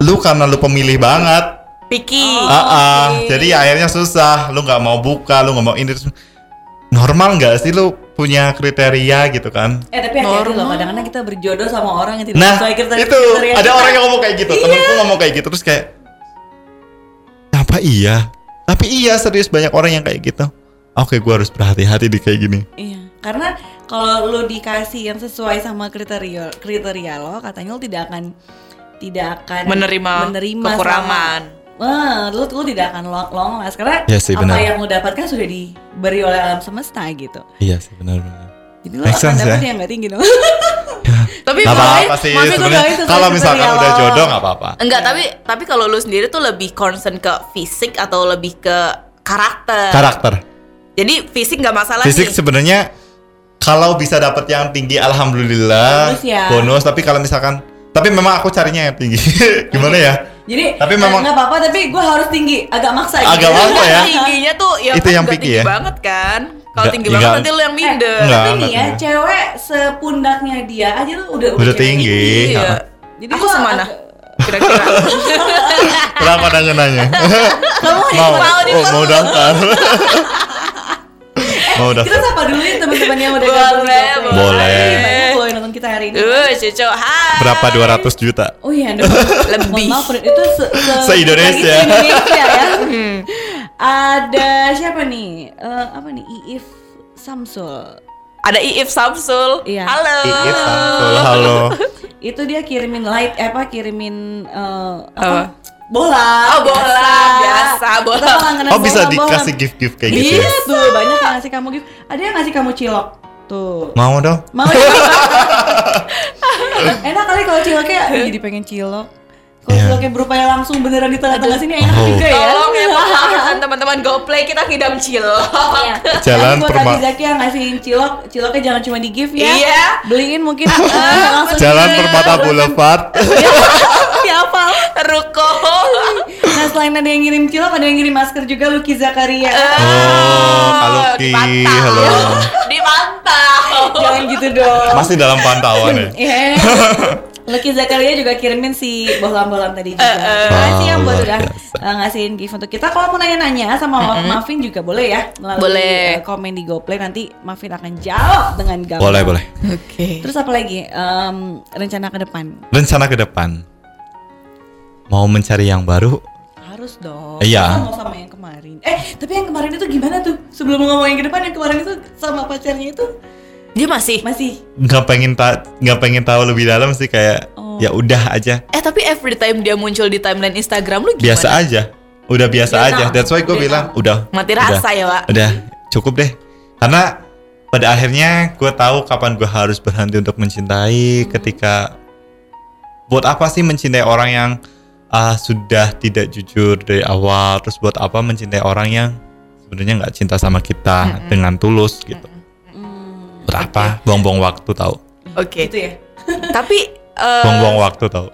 S3: lu karena lu pemilih banget.
S2: Piki
S1: Oh.
S3: ah ah.
S1: oke.
S3: jadi akhirnya susah. Lu nggak mau buka lu nggak mau ini. Normal nggak sih lu punya kriteria gitu kan
S1: Eh tapi hati-hati loh, kadang-kadang kita berjodoh sama orang yang tidak
S3: Nah,
S1: sesuai kriteria
S3: itu
S1: kriteria
S3: ada
S1: kita.
S3: orang yang ngomong kayak gitu, temenku ngomong kayak gitu terus kayak apa iya? Tapi iya serius banyak orang yang kayak gitu. Oke, gua harus berhati-hati di kayak gini.
S1: Iya, karena kalau lo dikasih yang sesuai sama kriteria kriteria lo, katanya lo tidak akan tidak akan
S2: menerima,
S1: menerima
S2: kekurangan
S1: sama- Wah, lu lu tidak akan long, long last karena
S3: Iya sih,
S1: apa
S3: benar.
S1: yang lo dapatkan sudah diberi oleh alam semesta gitu.
S3: Iya sih benar-benar.
S1: Jadi lo
S3: Make
S1: akan dapat
S3: ya.
S1: yang nggak tinggi dong.
S2: tapi
S3: Gak
S2: maksudnya-
S3: apa-apa sih sebenarnya.
S1: itu
S3: Kalau misalkan udah jodoh nggak apa-apa.
S2: enggak tapi tapi kalau lu sendiri tuh lebih concern ke fisik atau lebih ke karakter
S3: Karakter.
S2: jadi fisik nggak masalah
S3: Fisik
S2: sih
S3: sebenarnya kalau bisa dapat yang tinggi alhamdulillah
S1: Bonus ya.
S3: bonus tapi kalau misalkan tapi memang aku carinya yang tinggi. Gimana ya?
S1: Jadi
S3: Tapi
S1: eh,
S3: memang-
S1: nggak apa-apa tapi gue harus tinggi, agak maksa.
S3: Agak
S1: gitu.
S3: maksa ya.
S2: tingginya tuh ya
S3: Itu
S2: kan
S3: yang picky
S2: tinggi
S3: ya?
S2: banget kan kalau tinggi banget nanti lu yang minder
S1: Eh,
S3: Nggak,
S1: tapi nih ya,
S3: tinggi.
S1: cewek sepundaknya dia aja tuh udah
S3: Udah
S1: cewek
S3: tinggi.
S2: iya
S3: Ha.
S1: Jadi
S2: Aku semana? kira-kira?
S3: Kenapa nanya nanya?
S1: Kamu
S3: mau,
S2: Mau
S3: oh, mau daftar. mau
S1: Kita
S3: daftar.
S1: sapa dulu ya teman-teman yang udah
S2: Boleh,
S1: gabung di GoPlay.
S3: boleh.
S1: Kita hari ini.
S2: Uh, cucu, hai.
S3: Berapa 200 juta?
S1: Oh iya.
S2: Lebih.
S1: Mohon maaf, itu se, se,
S3: Se-Indonesia.
S1: se-Indonesia ya. Ada siapa nih? Eh, apa nih? Iif Samsul.
S2: Ada Iif Samsul.
S1: Iya.
S2: Halo.
S3: Iif Samsul, halo.
S1: Itu dia kirimin light, eh, apa kirimin eh,
S2: Apa?
S1: apa? Bola.
S2: Oh, bola. Biasa, bola.
S1: Kita langganan
S3: Oh bisa
S1: bola,
S3: dikasih
S1: bola.
S3: gift-gift kayak gitu
S1: Iya
S3: ya?
S1: tuh, banyak yang ngasih kamu gift. Ada yang ngasih kamu cilok. Tuh.
S3: Mau dong?
S1: Mau ya? enak kali kalau ciloknya jadi pengen cilok. Kalau
S3: Iya.
S1: ciloknya berupaya langsung beneran di tengah-tengah sini enak
S3: Oh.
S1: juga ya.
S2: Tolong ya Pak, teman-teman GoPlay kita ngidam cilok.
S1: Iya.
S3: Jalan
S1: buat
S3: perma-
S1: Abi Zaki yang ngasihin cilok, ciloknya jangan cuma di gift ya.
S2: Iya.
S1: Beliin mungkin eh, langsung
S3: Jalan. Permata Boulevard.
S1: Ya apa?
S2: Ruko.
S1: Nah selain ada yang ngirim cilok, ada yang ngirim masker juga Lucky Zakaria.
S3: Oh, halo Ki,
S2: Dipantau.
S3: halo.
S2: Dipantau.
S1: Jangan gitu dong.
S3: Masih dalam pantauan ya?
S1: Iya. Lucky Zakaria juga kirimin si bohlam-bohlam tadi juga.
S2: Eh,
S1: Terima kasih yang buat udah
S3: biasa.
S1: uh, ngasihin gift untuk kita. Kalau mau nanya-nanya sama Mavin juga boleh ya melalui
S2: Boleh.
S1: uh, komen di GoPlay nanti Mavin akan jawab dengan gampang.
S3: Boleh, boleh.
S2: Oke.
S1: Terus apa lagi? Em, rencana ke depan
S3: Rencana ke depan. Mau mencari yang baru?
S1: harus dong.
S3: Iya.
S1: Mau sama yang kemarin. Eh, tapi yang kemarin itu gimana tuh? Sebelum ngomong yang ke depan, yang kemarin itu sama pacarnya itu
S2: Dia masih.
S1: masih
S3: Nggak pengen ta nggak pengen tahu lebih dalam sih kayak
S1: Oh.
S3: ya udah aja,
S2: Eh tapi every time dia muncul di timeline Instagram lu gimana?
S3: biasa aja. Udah biasa, aja. That's why gue bilang udah.
S2: Mati
S3: udah,
S2: rasa ya, Wak.
S3: Udah cukup deh. Karena pada akhirnya gue tahu kapan gue harus berhenti untuk mencintai ketika buat apa sih mencintai orang yang ah, sudah tidak jujur dari awal terus buat apa mencintai orang yang sebenarnya nggak cinta sama kita dengan tulus gitu
S1: hmm,
S3: buat apa buang-buang waktu tahu
S2: Oke.
S1: gitu ya.
S2: Tapi eh
S3: buang-buang waktu tahu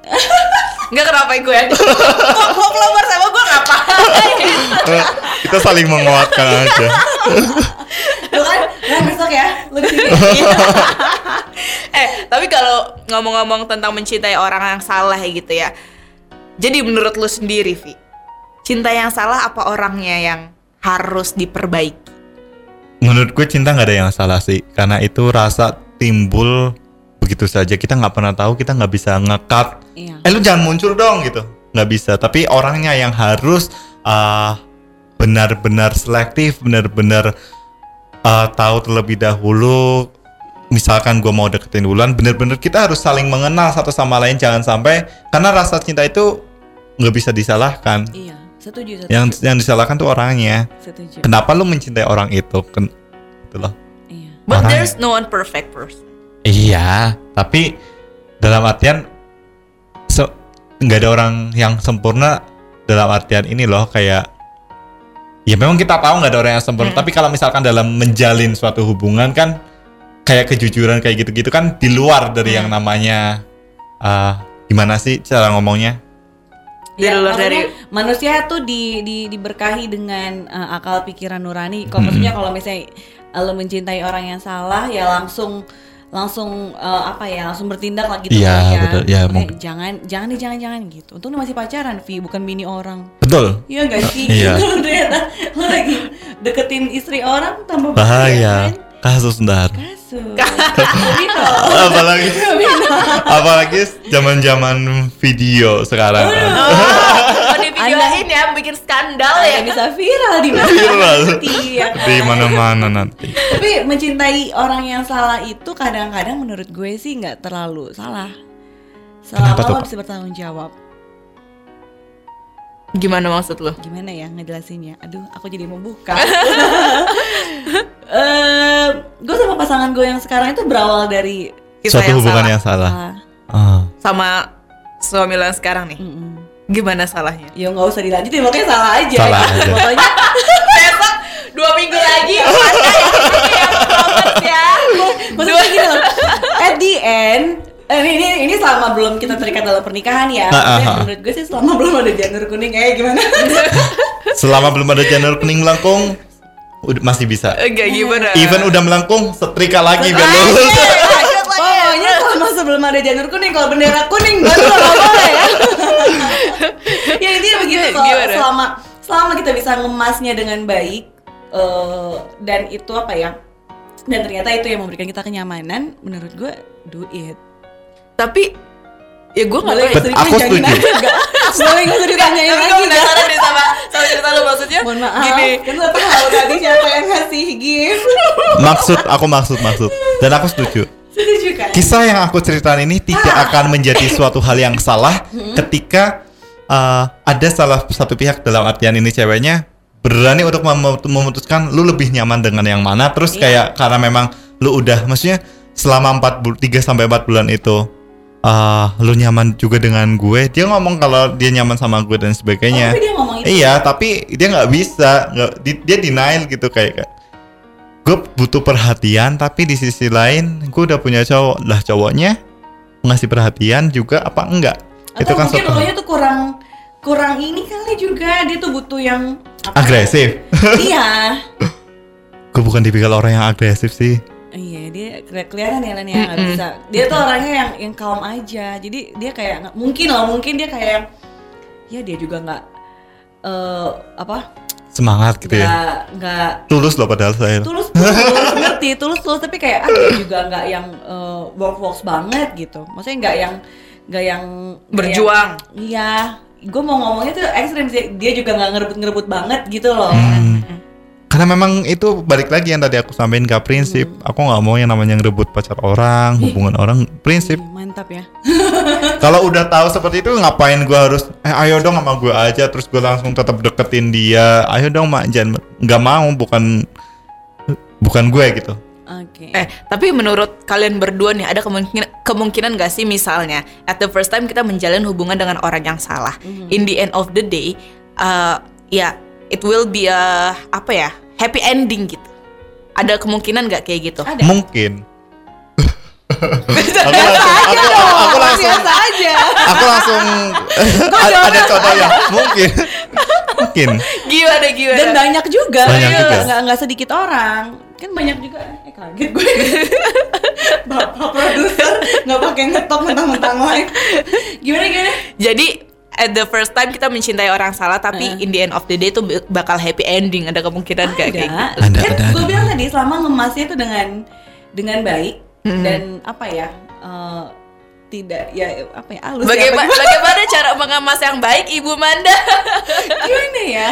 S2: nggak kenapa gue ya? Kok pelopor sama gue ngapain?
S3: kita saling menguatkan aja
S1: Lu kan, kan besok ya. Lu di sini.
S2: eh tapi kalau ngomong-ngomong tentang mencintai orang yang salah ya gitu ya. Jadi menurut lu sendiri, Vi, cinta yang salah apa orangnya yang harus diperbaiki?
S3: Menurut gue cinta nggak ada yang salah sih karena itu rasa timbul begitu saja. Kita nggak pernah tahu kita nggak bisa ngekat
S1: Iya.
S3: eh lu jangan muncul dong gitu. Nggak bisa. Tapi orangnya yang harus ah, benar-benar selektif benar-benar ah, tahu terlebih dahulu. Misalkan gue mau deketin duluan bener-bener kita harus saling mengenal satu sama lain. Jangan sampai karena rasa cinta itu nggak bisa disalahkan.
S1: Iya, setuju, setuju.
S3: yang yang disalahkan tuh orangnya
S1: setuju.
S3: kenapa lu mencintai orang itu Ken, gitu loh
S1: Iya.
S2: But there's no one perfect person.
S3: iya tapi dalam artian so nggak ada orang yang sempurna dalam artian ini loh kayak ya memang kita tahu nggak ada orang yang sempurna tapi kalau misalkan dalam menjalin suatu hubungan kan kayak kejujuran kayak gitu-gitu kan di luar dari yang namanya ah, gimana sih cara ngomongnya
S1: Ya,
S2: luar dari-
S1: manusia tuh di, di diberkahi dengan uh, akal pikiran nurani. Kalau maksudnya kalau misalnya uh, lo mencintai orang yang salah ya langsung langsung uh, apa ya langsung bertindak lah gitu
S3: Iya,
S1: kan,
S3: betul. Ya, mungkin.
S1: jangan jangan nih jangan jangan gitu. Untung lu masih pacaran, Vi, bukan bini orang.
S3: betul
S1: Iya gak sih?
S3: Iya.
S1: Kalau ternyata lo lagi deketin istri orang tambah
S3: bahaya
S1: kan?
S3: kasus ndar
S1: Kasus. Bino.
S3: apalagi apalagi zaman-zaman video sekarang kan.
S2: Oh, di videoin ya bikin skandal
S1: Anda
S2: ya.
S1: bisa viral di mana
S3: Viral.
S1: Iya kan?
S3: di mana-mana nanti
S1: Tapi mencintai orang yang salah itu kadang-kadang menurut gue sih nggak terlalu salah. Selama
S3: Kenapa tuh,
S1: lo bisa bertanggung jawab.
S2: Gimana maksud lu?
S1: Gimana ya ngejelasinnya? Aduh, aku jadi membuka. Eh, gue sama pasangan gue yang sekarang itu berawal dari
S2: Kisah
S3: suatu
S2: yang
S3: hubungan
S2: salah.
S3: yang salah
S1: salah.
S3: Ah.
S2: sama suami lo yang sekarang nih.
S1: Mm-mm.
S2: Gimana salahnya?
S1: Ya nggak usah dilanjutin, pokoknya salah aja.
S3: Salah aja.
S1: Pokoknya
S2: Besok dua minggu lagi ada yang promote ya.
S1: maksudnya gini loh. At the end, ini, ini ini selama belum kita terikat dalam pernikahan ya.
S3: Ah, ah,
S1: Maksudnya
S3: ah.
S1: menurut gue sih selama belum ada janur kuning eh gimana?
S3: selama belum ada janur kuning melengkung udah masih bisa
S2: Enggak gimana?
S3: even udah melengkung setrika lagi biar lulus
S1: Pokoknya selama sebelum ada janur kuning kalau bendera kuning baru nggak boleh ya ya intinya begitu kalau
S2: Gimana?
S1: selama selama kita bisa ngemasnya dengan baik eh, dan itu apa ya dan ternyata itu yang memberikan kita kenyamanan menurut gue do it
S2: Tapi ya gue nggak tahu.
S1: Usah
S3: aku setuju.
S1: nggak? boleh nggak usah ditanyain
S2: Tapi gue
S1: lagi nggak?
S2: penasaran deh sama sama cerita lu maksudnya.
S1: mohon maaf
S2: Gini.
S1: kan lo tahu tadi siapa yang ngasih gift
S3: maksud aku maksud maksud dan aku setuju
S1: setuju kan
S3: kisah yang aku ceritakan ini tidak akan menjadi suatu hal yang salah ketika uh, ada salah satu pihak dalam artian ini ceweknya berani untuk mem- memutuskan lu lebih nyaman dengan yang mana terus kayak karena memang lu udah maksudnya selama 4 bul 3 sampai 4 bulan itu uh, lu nyaman juga dengan gue dia ngomong kalau dia nyaman sama gue dan sebagainya
S1: Oh, tapi dia ngomong itu
S3: Iya, tapi dia nggak bisa, nggak di- dia denial gitu kayak gue butuh perhatian, tapi di sisi lain gue udah punya cowok, lah cowoknya ngasih perhatian juga apa enggak?
S1: atau
S3: itu kan
S1: mungkin lo tuh kurang kurang ini kali juga dia tuh butuh yang apa ya?
S3: agresif.
S1: iya
S3: gue bukan tipikal orang yang agresif sih.
S1: Iya dia keli- kelihatan ya Len ya nggak bisa. Dia tuh orangnya yang yang calm aja. Jadi dia kayak nggak mungkin lah mungkin dia kayak yang ya dia juga nggak eh apa?
S3: Semangat gitu ya.
S1: nggak
S3: Tulus loh padahal saya.
S1: tulus tulus ngerti tulus tulus. Tapi kayak ah dia juga nggak yang eh, work works banget gitu. Maksudnya nggak yang nggak yang
S2: Berjuang.
S1: yang- iya. Gue mau ngomongnya tuh ekstrim sih. Dia juga nggak ngerebut ngerebut banget gitu loh.
S3: Hmm. Karena memang itu balik lagi yang tadi aku sampaikan ke prinsip. Aku nggak mau yang namanya ngerebut pacar orang, hubungan orang. Prinsip
S1: mantap ya
S3: Kalau udah tahu seperti itu ngapain gua harus eh ayo dong sama gue aja terus gue langsung tetap deketin dia. Ayo dong mak jangan nggak mau bukan bukan gue gitu.
S1: oke
S2: Eh, tapi menurut kalian berdua nih ada kemungkinan kemungkinan gak sih misalnya at the first time kita menjalin hubungan dengan orang yang salah. In the end of the day, uh, ya it will be a apa ya happy ending gitu. Ada kemungkinan gak kayak gitu?
S1: ada.
S3: Mungkin. aku langsung aku, aku langsung.
S1: Biasa aja.
S3: Aku langsung ada, ada contoh yang mungkin. Mungkin.
S2: Gimana gimana?
S1: dan banyak juga.
S3: Banyak juga.
S1: nggak nggak sedikit orang. Kan banyak juga. Eh kaget gue. Bapak produser nggak pakai ngetok mentang-mentang live gimana gimana?
S2: Jadi at the first time kita mencintai orang salah tapi
S1: Eh.
S2: in the end of the day itu bakal happy ending. Ada kemungkinan gak kayak gitu?
S3: Ada,
S1: kan
S3: ada,
S1: gue
S3: ada.
S1: bilang tadi selama ngemasnya itu dengan dengan baik
S2: Hmm.
S1: dan apa ya eh, tidak ya apa ya halus ya,
S2: Bagaimana,
S1: apa
S2: bagaimana cara mengemas yang baik Ibu Manda?
S1: gimana ya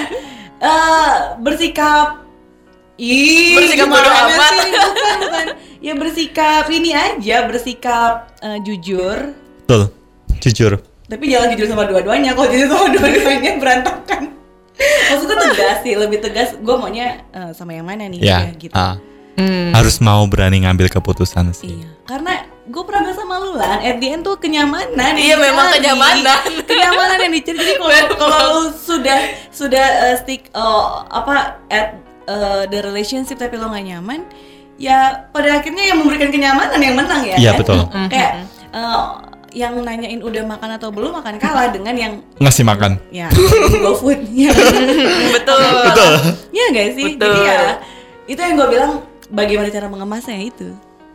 S1: Eh, bersikap Ih,
S2: Bersikap
S1: gimana
S2: bodo
S1: sih?
S2: amat.
S1: bukan, bukan. Ya bersikap ini aja, bersikap eh, jujur.
S3: betul jujur
S1: Tapi jangan jujur sama dua-duanya. Kalau jujur sama dua-duanya berantakan. Maksudku tegas sih, lebih tegas. Gue maunya eh, sama yang mana nih?
S3: ya
S1: gitu.
S3: ah.
S2: Hmm.
S3: harus mau berani ngambil keputusan sih
S1: Iya, karena gue pernah bilang sama lu lan, at the end tuh kenyamanan.
S2: Iya, memang
S1: dicari.
S2: kenyamanan.
S1: kenyamanan yang dicari. Jadi kalau kalau lu sudah sudah uh, stick uh, apa at uh, the relationship tapi lo nggak nyaman, ya pada akhirnya yang memberikan kenyamanan yang menang ya.
S3: Iya,
S1: kan?
S3: betul.
S1: Kayak uh, yang nanyain udah makan atau belum akan kalah dengan yang
S3: ngasih makan
S1: ya go food ya.
S2: Betul.
S3: betul
S1: Iya gak sih?
S2: Betul.
S1: Jadi ya itu yang gue bilang bagaimana cara mengemasnya itu.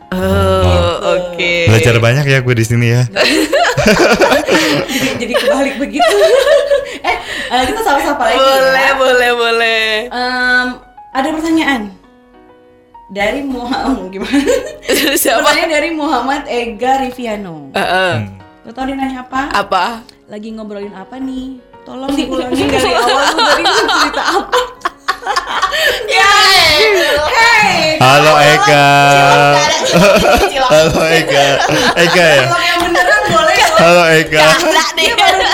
S2: Oh, oke.
S3: belajar banyak ya gue di sini ya
S1: jadi jadi kebalik begitu. eh, eh, kita sapa-sapa lagi.
S2: Boleh,
S1: ya.
S2: boleh, boleh.
S1: Em, ada pertanyaan dari Muhammad gimana?
S2: Siapa?
S1: Pertanyaan dari Muhammad Ega Riviano.
S2: Heeh.
S1: Lo tau dia nanya apa?
S2: Apa?
S1: Lagi ngobrolin apa nih? Tolong diulangin dari awal lu cerita apa?
S2: Ya.
S1: Hey,
S3: halo Eka halo Eka Eka ya
S1: kalau yang beneran boleh loh.
S3: halo Eka
S1: Dia
S2: nih.
S1: baru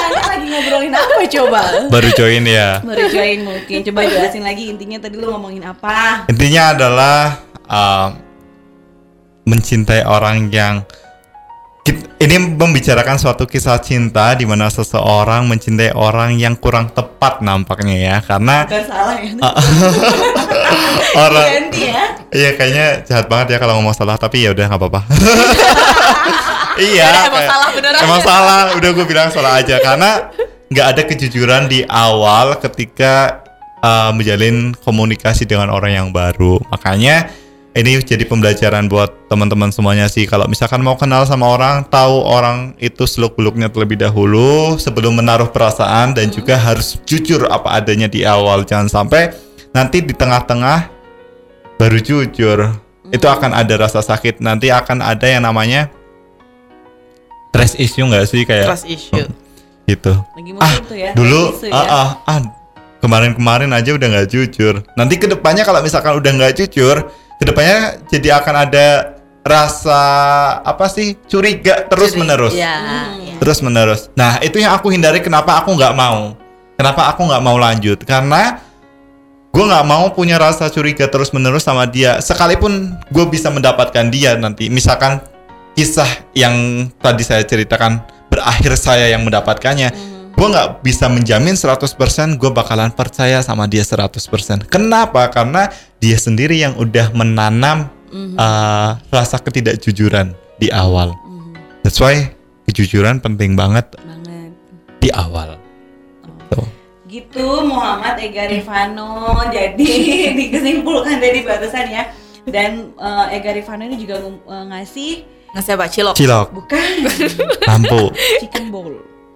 S1: ngobrolin apa coba?
S3: baru join ya
S1: Baru join mungkin. Coba jelasin lagi intinya tadi lu ngomongin apa?
S3: intinya adalah um, mencintai orang yang ini membicarakan suatu kisah cinta di mana seseorang mencintai orang yang kurang tepat nampaknya ya karena
S1: Bukan salah ya.
S3: orang
S1: Ganti ya.
S3: iya kayaknya jahat banget ya kalau ngomong salah tapi ya udah nggak apa-apa iya
S2: emang
S3: kayak-
S2: salah beneran.
S3: emang salah udah gue bilang salah aja karena nggak ada kejujuran di awal ketika uh, menjalin komunikasi dengan orang yang baru. Makanya ini jadi pembelajaran buat teman-teman semuanya sih. Kalau misalkan mau kenal sama orang tahu orang itu seluk beluknya terlebih dahulu sebelum menaruh perasaan dan juga harus jujur apa adanya di awal. Jangan sampai nanti di tengah-tengah baru jujur. Itu akan ada rasa sakit. Nanti akan ada yang namanya trust issue nggak sih? Kayak
S2: Trust issue.
S3: Gitu
S1: Lagi
S3: ah
S1: tuh ya.
S3: dulu
S1: isu ya.
S3: ah, ah, ah, kemarin-kemarin aja udah nggak jujur nanti ke depannya kalau misalkan udah nggak jujur ke depannya jadi akan ada rasa apa sih curiga terus menerus
S2: Ya.
S1: Hmm.
S3: terus menerus nah itu yang aku hindari kenapa aku nggak mau kenapa aku nggak mau lanjut karena gue nggak mau punya rasa curiga terus menerus sama dia sekalipun gue bisa mendapatkan dia nanti misalkan kisah yang tadi saya ceritakan berakhir saya yang mendapatkannya. Gue nggak bisa menjamin 100% gue bakalan percaya sama dia 100% kenapa? Karena dia sendiri yang udah menanam uh, rasa ketidakjujuran di awal. That's why kejujuran penting banget
S1: Banget.
S3: di awal. Tuh.
S1: Gitu Muhammad Ega Rifano. Jadi dikesimpulkan dari batasan ya dan eh, Ega Rifano ini juga eh, ngasih
S2: Ngasih apa? Cilok.
S3: cilok.
S1: Bukan.
S3: Lampu.
S1: Chicken bowl.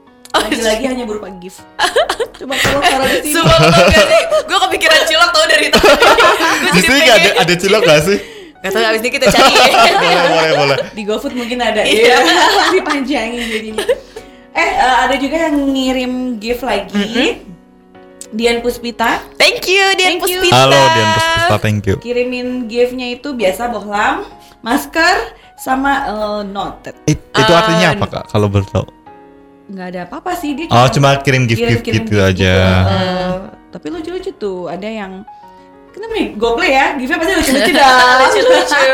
S1: Lagi-lagi hanya berupa gift. Coba kalau taruh di sini.
S2: Gak? Gue kepikiran cilok tau dari tadi. Gue
S3: di sini nggak ada ada cilok gak sih?
S2: Gak tau abis ini kita cari.
S3: Boleh boleh boleh.
S1: Di GoFood mungkin ada
S2: Iya.
S1: ya. Dipanjangin jadinya. Eh eh, ada juga yang ngirim gift lagi. Dian Puspita.
S2: Thank you Dian
S1: Thank you.
S2: Puspita.
S3: halo Dian Puspita thank you.
S1: Kirimin giftnya itu biasa bohlam masker sama eh, noted.
S3: It- itu
S2: Uh,
S3: artinya apa kak kalau bertahu
S1: nggak ada apa-apa sih dia
S3: oh cuma kirim gift gift
S1: kirim-kirim
S3: gitu
S1: gift
S3: aja.
S1: Eh, tapi lucu-lucu tuh ada yang kenapa nih? Goplay ya giftnya pasti lucu-lucu dah.
S2: Lucu-lucu.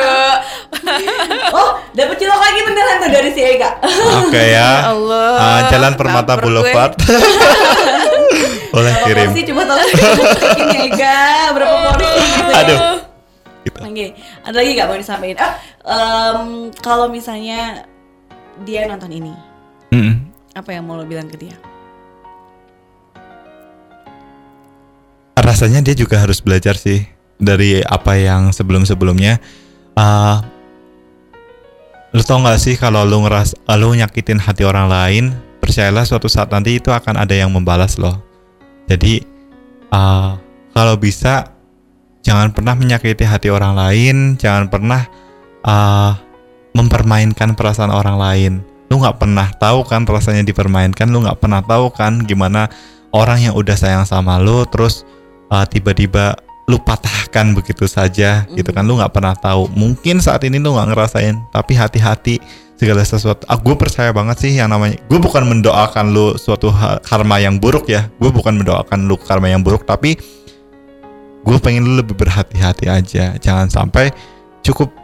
S1: oh dapet cilok lagi beneran tuh dari si Ega.
S3: Oke ya.
S2: Allah.
S3: Ah, Jalan Permata. Boulevard. boleh kirim.
S1: porsi coba tolong bikin Ega. Berapa porsi? Gitu ya.
S3: aduh gitu.
S1: Oke, ada lagi gak mau disampaikan? Ah, em, kalau misalnya dia nonton ini,
S3: Mm-mm.
S1: apa yang mau lo bilang ke dia?
S3: rasanya dia juga harus belajar sih dari apa yang sebelum-sebelumnya. Uh, lu tau gak sih kalau lu ngeras, lu nyakitin hati orang lain, percayalah suatu saat nanti itu akan ada yang membalas loh. Jadi uh, kalau bisa jangan pernah menyakiti hati orang lain, jangan pernah uh, mempermainkan perasaan orang lain. Lu nggak pernah tahu kan rasanya dipermainkan, lu nggak pernah tahu kan gimana orang yang udah sayang sama lu terus uh, tiba-tiba lu patahkan begitu saja gitu kan. Lu nggak pernah tahu. Mungkin saat ini lu nggak ngerasain tapi hati-hati segala sesuatu. Ah, gue percaya banget sih yang namanya gue bukan mendoakan lu suatu karma yang buruk ya. Gue bukan mendoakan lu karma yang buruk tapi gue pengen lu lebih berhati-hati aja. Jangan sampai cukup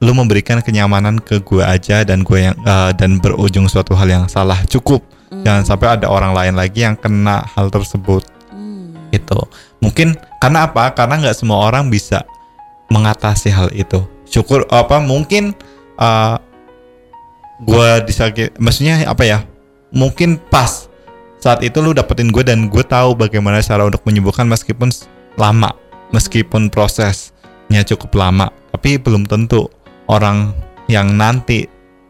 S3: lu memberikan kenyamanan ke gue aja dan gue yang uh, dan berujung suatu hal yang salah. Cukup. Jangan sampai ada orang lain lagi yang kena hal tersebut.
S1: Hmm.
S3: itu mungkin karena apa? Karena nggak semua orang bisa mengatasi hal itu. Syukur apa mungkin uh, gue disakit maksudnya apa ya? Mungkin pas saat itu lu dapetin gue dan gue tahu bagaimana cara untuk menyembuhkan meskipun lama. Meskipun prosesnya cukup lama tapi belum tentu orang yang nanti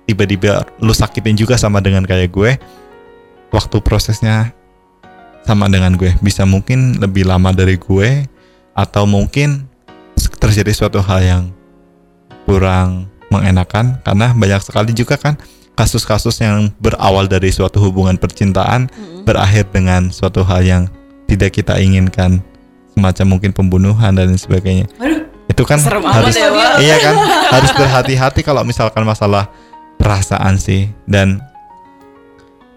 S3: tiba-tiba lu sakitin juga sama dengan kayak gue waktu prosesnya sama dengan gue. Bisa mungkin lebih lama dari gue atau mungkin terjadi suatu hal yang kurang mengenakan karena banyak sekali juga kan kasus-kasus yang berawal dari suatu hubungan percintaan berakhir dengan suatu hal yang tidak kita inginkan semacam mungkin pembunuhan dan sebagainya.
S1: Aduh,
S3: itu kan
S2: Serem
S3: harus
S2: ya,
S3: iya kan? Harus berhati-hati kalau misalkan masalah perasaan sih. Dan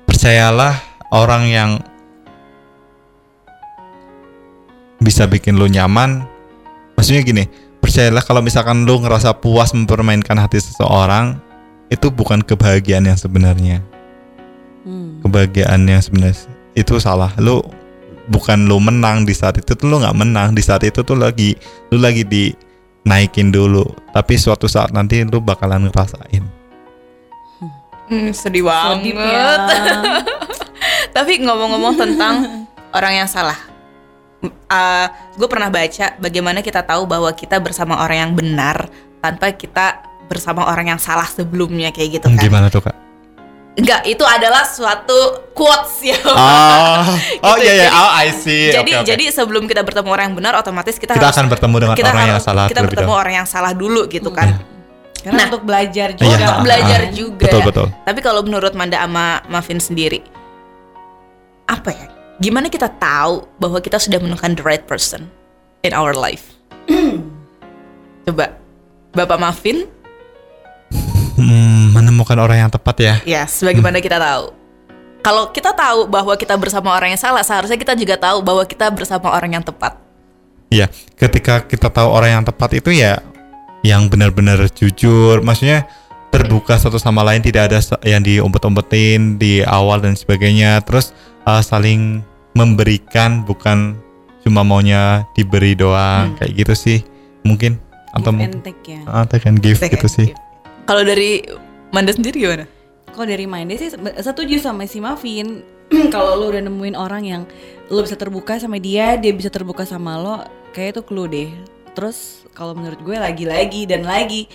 S3: percayalah orang yang bisa bikin lu nyaman. Maksudnya gini percayalah kalau misalkan lu ngerasa puas mempermainkan hati seseorang itu bukan kebahagiaan yang sebenarnya.
S1: Hmm.
S3: kebahagiaan yang sebenarnya. Itu salah. Lu bukan lu menang di saat itu tuh lu nggak menang di saat itu tuh lagi lu lagi dinaikin dulu tapi suatu saat nanti lu bakalan ngerasain
S2: Hmm, sedih banget.
S1: ya.
S2: Tapi ngomong-ngomong tentang orang yang salah. gue pernah baca bagaimana kita tahu bahwa kita bersama orang yang benar tanpa kita bersama orang yang salah sebelumnya kayak gitu kan.
S3: Gimana tuh kak?
S2: Enggak, itu adalah suatu quotes ya.
S3: Ah, oh
S2: Gitu,
S3: iya iya,
S2: jadi-
S3: oh I see.
S2: jadi
S3: Oke, oke.
S2: jadi sebelum kita bertemu orang yang benar otomatis kita,
S3: Kita
S2: harus
S3: akan bertemu dengan
S2: kita
S3: orang yang salah
S2: Kita bertemu
S3: dahulu.
S2: orang yang salah dulu gitu kan.
S1: Karena
S2: Nah.
S1: untuk belajar
S3: Iya.
S1: juga.
S2: Untuk
S3: Ah,
S2: belajar
S3: ah.
S2: juga.
S3: Betul, betul.
S2: Tapi kalau menurut Manda sama Mavin sendiri apa ya? Gimana kita tahu bahwa kita sudah menemukan the right person in our life? Coba Bapak Mavin,
S3: Hmm, menemukan orang yang tepat ya.
S2: ya sebagaimana kita tahu. Kalau kita tahu bahwa kita bersama orang yang salah, seharusnya kita juga tahu bahwa kita bersama orang yang tepat.
S3: Iya, ketika kita tahu orang yang tepat itu ya yang benar-benar jujur, maksudnya terbuka satu sama lain, tidak ada yang diumpet-umpetin di awal dan sebagainya. Terus uh, saling memberikan bukan cuma maunya diberi doang kayak gitu sih. Mungkin atau
S1: Give
S3: mungkin
S1: take ya.
S3: take and give gitu sih.
S2: Kalau dari Manda sendiri gimana?
S1: Kalau dari Minded sih setuju sama si Mavin. Kalau lu udah nemuin orang yang lu bisa terbuka sama dia, dia bisa terbuka sama lo, kayak itu clue deh. Terus kalau menurut gue lagi-lagi dan lagi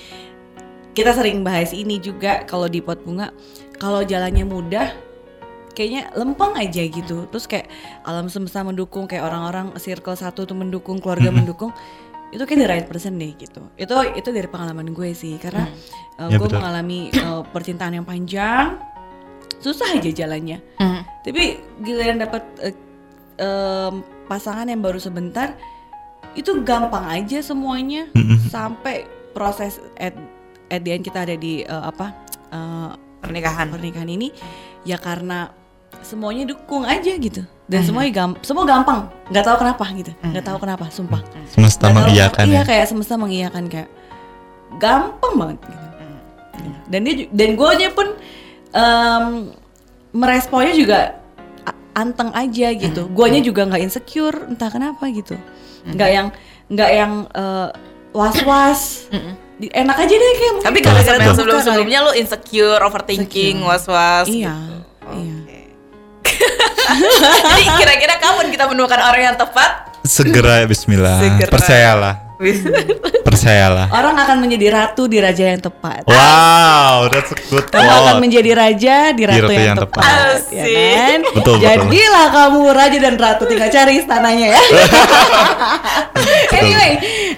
S1: kita sering bahas ini juga kalau di pot bunga, kalau jalannya mudah kayaknya lempeng aja gitu. Terus kayak alam semesta mendukung, kayak orang-orang circle satu tuh mendukung, keluarga mendukung. Itu kayak the right person deh gitu. Itu itu dari pengalaman gue sih karena uh,
S3: Ya,
S1: gue
S3: betul.
S1: mengalami uh, percintaan yang panjang, susah aja jalannya. Tapi giliran dapat uh, em, pasangan yang baru sebentar, itu gampang aja semuanya
S3: Mm-mm.
S1: sampai proses at, at the end kita ada di uh, apa uh,
S2: Pernikahan.
S1: pernikahan ini ya karena semuanya dukung aja gitu. Dan semuanya gam semua gampang. Nggak tahu kenapa gitu. Nggak tahu kenapa sumpah.
S3: Semesta
S1: Nggak tahu
S3: mengiyakan
S1: iya
S3: ya.
S1: kayak semesta mengiyakan kayak gampang banget gitu. dan dia dan gue pun em, meresponnya juga anteng aja gitu. Guanya juga nggak insecure entah kenapa gitu. Nggak yang nggak yang eh, was-was. Di- enak aja deh kayak
S2: Tapi
S1: gara-gara
S2: yang sebelum sebelumnya lo insecure, overthinking,
S1: Insecure.
S2: was-was.
S1: iya
S2: gitu.
S1: iya.
S2: Oke. Jadi kira-kira kapan kita menemukan orang yang tepat?
S3: Segera Bismillah.
S2: Segera.
S3: Percayalah, percayalah.
S1: orang akan menjadi ratu di raja yang tepat
S3: Wow, that's a good
S1: kamu akan menjadi raja di ratu, yang, tepat,
S2: tepat.
S1: ya kan?
S3: Betul, betul.
S1: Jadilah kamu raja dan ratu tinggal cari istananya ya. anyway,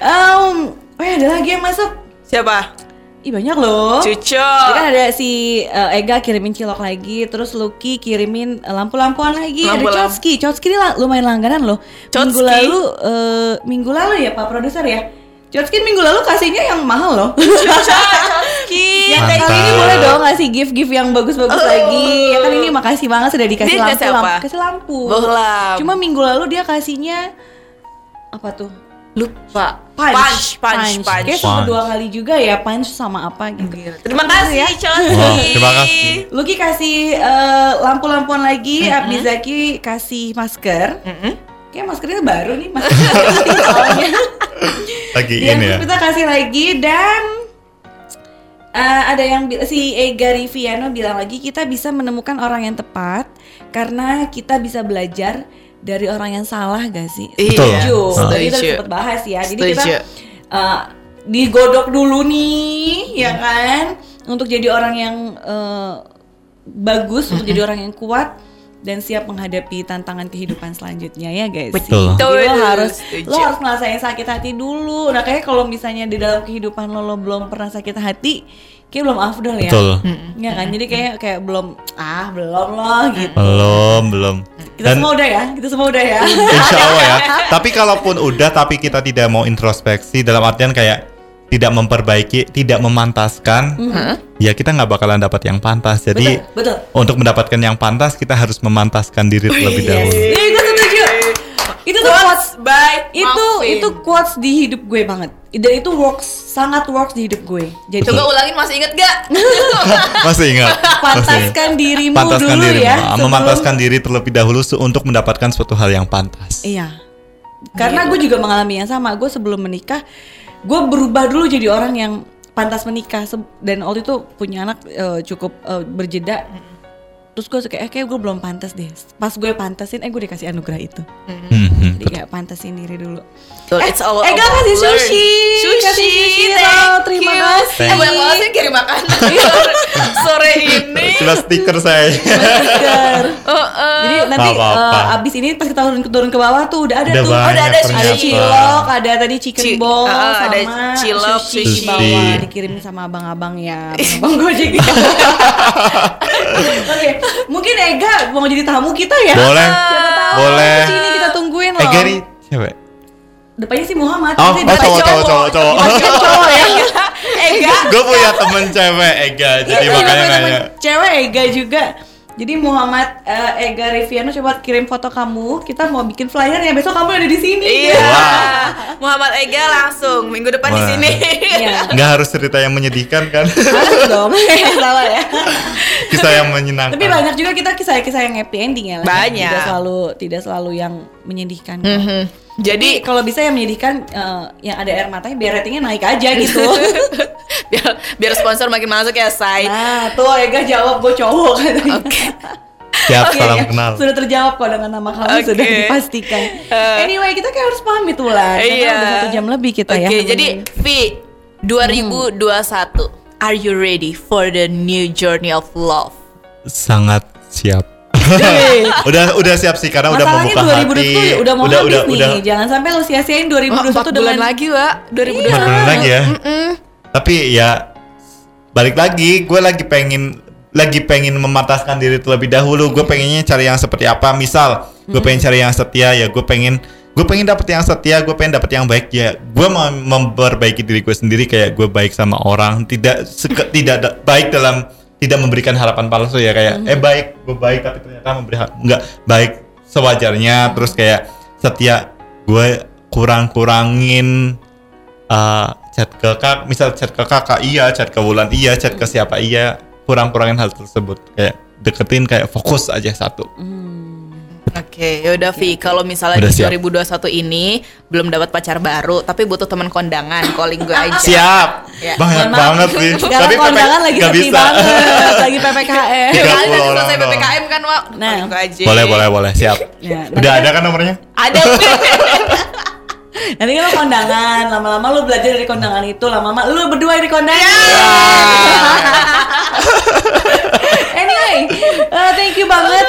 S1: um, oh ya ada lagi yang masuk.
S2: Siapa?
S1: Ih banyak loh.
S2: Cuco.
S1: Jadi kan ada si uh, Ega kirimin cilok lagi, terus Lucky kirimin uh, lampu-lampuan lagi.
S2: Lampu-lampu.
S1: ada Chotski, Chotski ini lumayan langganan loh. Minggu
S2: Chotski?
S1: lalu, uh, minggu lalu ya Pak Produser ya. Chotski minggu lalu kasihnya yang mahal loh. Kayak
S3: Mantap.
S1: kali ini boleh dong ngasih gift-gift yang bagus-bagus
S2: Oh.
S1: lagi. Ya kan ini makasih banget sudah dikasih
S2: Dia
S1: lampu,
S2: kasih apa?
S1: lampu, kasih lampu.
S2: Bohlam.
S1: Cuma minggu lalu dia kasihnya apa tuh?
S2: Lupa.
S1: Punch,
S2: punch, punch. punch.
S1: Kayak satu
S3: Punch.
S1: dua kali juga ya punch sama apa gitu.
S2: Terima kasih,
S1: ya.
S3: Wah, terima kasih.
S1: Lucky kasih eh, lampu-lampuan lagi,
S2: Mm-hmm.
S1: Abdi Zaki kasih masker.
S2: Mm-mm.
S1: Kayak maskernya baru nih masker.
S3: Lagi ini ya.
S1: kita kasih lagi dan eh, ada yang si Ega Riviano bilang lagi kita bisa menemukan orang yang tepat karena kita bisa belajar dari orang yang salah gak sih?
S3: Betul.
S1: Setuju.
S3: Ah.
S1: Tadi kita
S2: Setuju.
S1: sempat bahas ya. Jadi
S2: Setuju.
S1: kita eh, digodok dulu nih, ya kan, untuk jadi orang yang eh, bagus, untuk jadi orang yang kuat dan siap menghadapi tantangan kehidupan selanjutnya ya guys.
S3: Betul.
S1: Jadi lo
S2: Betul,
S1: harus
S2: setuju.
S1: lo harus ngerasain sakit hati dulu. Nah kayak kalau misalnya di dalam kehidupan lo lo belum pernah sakit hati, kayak belum afdol ya.
S3: Betul.
S1: Ya kan, jadi kayak kayak belum ah belum loh gitu.
S3: Belum, belum.
S1: Kita semua udah ya, kita semua udah ya.
S3: Insya Allah ya. Tapi kalaupun udah, tapi kita tidak mau introspeksi dalam artian kayak tidak memperbaiki, tidak memantaskan, ya kita nggak bakalan dapat yang pantas. Jadi
S1: betul, betul.
S3: untuk mendapatkan yang pantas, kita harus memantaskan diri terlebih dahulu.
S1: Itu quotes
S2: Quotes by
S1: itu
S2: Muffin.
S1: itu quotes di hidup gue banget. Dan itu works sangat works di hidup gue. Jadi
S2: Coba ulangin masih inget gak?
S3: Masih ingat?
S1: Pantaskan dirimu
S3: Pantaskan
S1: dulu
S3: diri,
S1: ya.
S3: ah,
S1: sebelum-
S3: memantaskan diri terlebih dahulu untuk mendapatkan suatu hal yang pantas.
S1: Iya. Karena gue juga mengalami yang sama. Gue sebelum menikah, gue berubah dulu jadi orang yang pantas menikah dan waktu itu punya anak eh, cukup eh, berjeda terus gue kayak eh kayak gue belum pantas deh pas gue pantasin eh gue dikasih anugerah itu
S3: Mhm.
S1: jadi kayak pantasin diri dulu
S2: Betul, it's all
S1: eh, Ega
S2: about
S1: kasih sushi.
S2: Sushi,
S1: Kasih sushi,
S2: thank.
S1: Terima
S2: you.
S1: kasih.
S2: Eh, banyak banget sih yang kirim makanan sore ini.
S3: Cuma stiker saya.
S1: Stiker.
S2: Oh, eh.
S1: Jadi nanti
S3: Apa, apa.
S1: eh, abis ini pas kita turun turun ke bawah tuh udah ada
S3: Udah
S1: tuh.
S2: Udah ada.
S1: Ada cilok, ada tadi chicken
S2: Ci-
S1: ball
S2: ah,
S1: sama
S2: ada cilok,
S1: sushi,
S2: sushi.
S1: di bawah dikirim sama abang-abang ya, abang Gojek. Oke, mungkin Ega mau jadi tamu kita ya?
S3: Boleh.
S1: Siapa tahu
S3: Boleh.
S1: Sini kita tungguin loh.
S3: Eh Gary, cewek.
S1: Depannya si Muhammad.
S3: Oh,
S1: nanti
S3: oh, cowok, cowok, cowok, cowok.
S1: Cowok ya.
S2: Ega.
S3: Gue punya temen cewek Ega, jadi
S1: Iya,
S3: makanya
S1: temen-temen
S3: nanya.
S1: Cewek Ega juga. Jadi Muhammad eh, Ega Riviano coba kirim foto kamu. Kita mau bikin flyernya. Besok kamu ada di sini.
S2: Iya.
S3: Wah.
S2: Muhammad Ega langsung minggu depan di
S3: Wah.
S2: sini.
S1: Iya.
S3: Nggak harus cerita yang menyedihkan kan?
S1: Harus dong. Salah ya.
S3: Kisah yang menyenangkan.
S1: Tapi banyak juga kita kisah-kisah yang happy ending ya.
S2: Banyak.
S1: Tidak selalu tidak selalu yang menyedihkan. kok.
S2: Mhm.
S1: Jadi
S2: Jadi
S1: kalau bisa yang menyedihkan eh, yang ada air matanya biar ratingnya naik aja gitu.
S2: biar biar sponsor makin masuk ya, Say.
S1: nah, tuh Ega jawab gue cowok katanya.
S2: Oke.
S3: Siap,
S1: Oke,
S3: salam
S1: ya.
S3: kenal.
S1: Sudah terjawab kok dengan nama kamu
S2: Oke.
S1: sudah dipastikan.
S2: Eh.
S1: anyway, kita kayak harus pamit. Karena
S2: Iya.
S1: Udah satu jam lebih kita
S2: Oke,
S1: ya.
S2: jadi Vi 2021 Are you ready for the new journey of love?
S3: Sangat siap. Udah udah siap sih karena udah
S1: Masalahnya
S3: membuka
S1: 2020
S3: hati.
S1: udah mau
S3: udah,
S1: habis
S3: udah,
S1: nih.
S3: udah.
S1: Jangan sampai lu sia-siain 2021
S2: Oh,
S1: dengan
S2: bulan lagi, Wak. 2021.
S3: Empat bulan lagi ya. Tapi ya balik lagi, gue lagi pengen lagi pengen memataskan diri terlebih dahulu. Gue pengennya cari yang seperti apa. Misal, gue pengen cari yang setia ya. Gue pengen gue pengen dapet yang setia. Gue pengen dapet yang baik ya. Gue mau memperbaiki diri gue sendiri kayak gue baik sama orang. Tidak seke- tidak da- baik dalam tidak memberikan harapan palsu ya kayak eh baik gue baik tapi ternyata memberi nggak baik sewajarnya. Terus kayak setia gue kurang kurangin uh, chat ke kak misal chat ke kakak iya chat ke Wulan iya chat ke siapa iya kurang kurangin hal tersebut. Kayak deketin kayak fokus aja satu
S2: Oke, yaudah Vi, kalau misalnya
S3: Udah
S2: di
S3: siap.
S2: 2021 ini belum dapat pacar baru, tapi butuh teman kondangan, calling gue aja.
S3: siap
S2: Ya.
S3: banyak
S1: maaf.
S3: banget sih PP
S1: kondangan lagi sepi
S3: bisa.
S1: banget, lagi PPKM.
S3: Puluh
S2: udah
S3: orang
S2: selesai. PPKM kan, Wak?
S1: Nah.
S2: Calling gue aja.
S3: boleh boleh boleh siap
S1: Ya,
S3: udah ada kan nomornya
S2: Ada.
S1: Nanti kan lo kondangan, lama-lama lu belajar dari kondangan itu, lama-lama lu berdua di kondangan.
S2: Ya.
S1: anyway, uh, thank you banget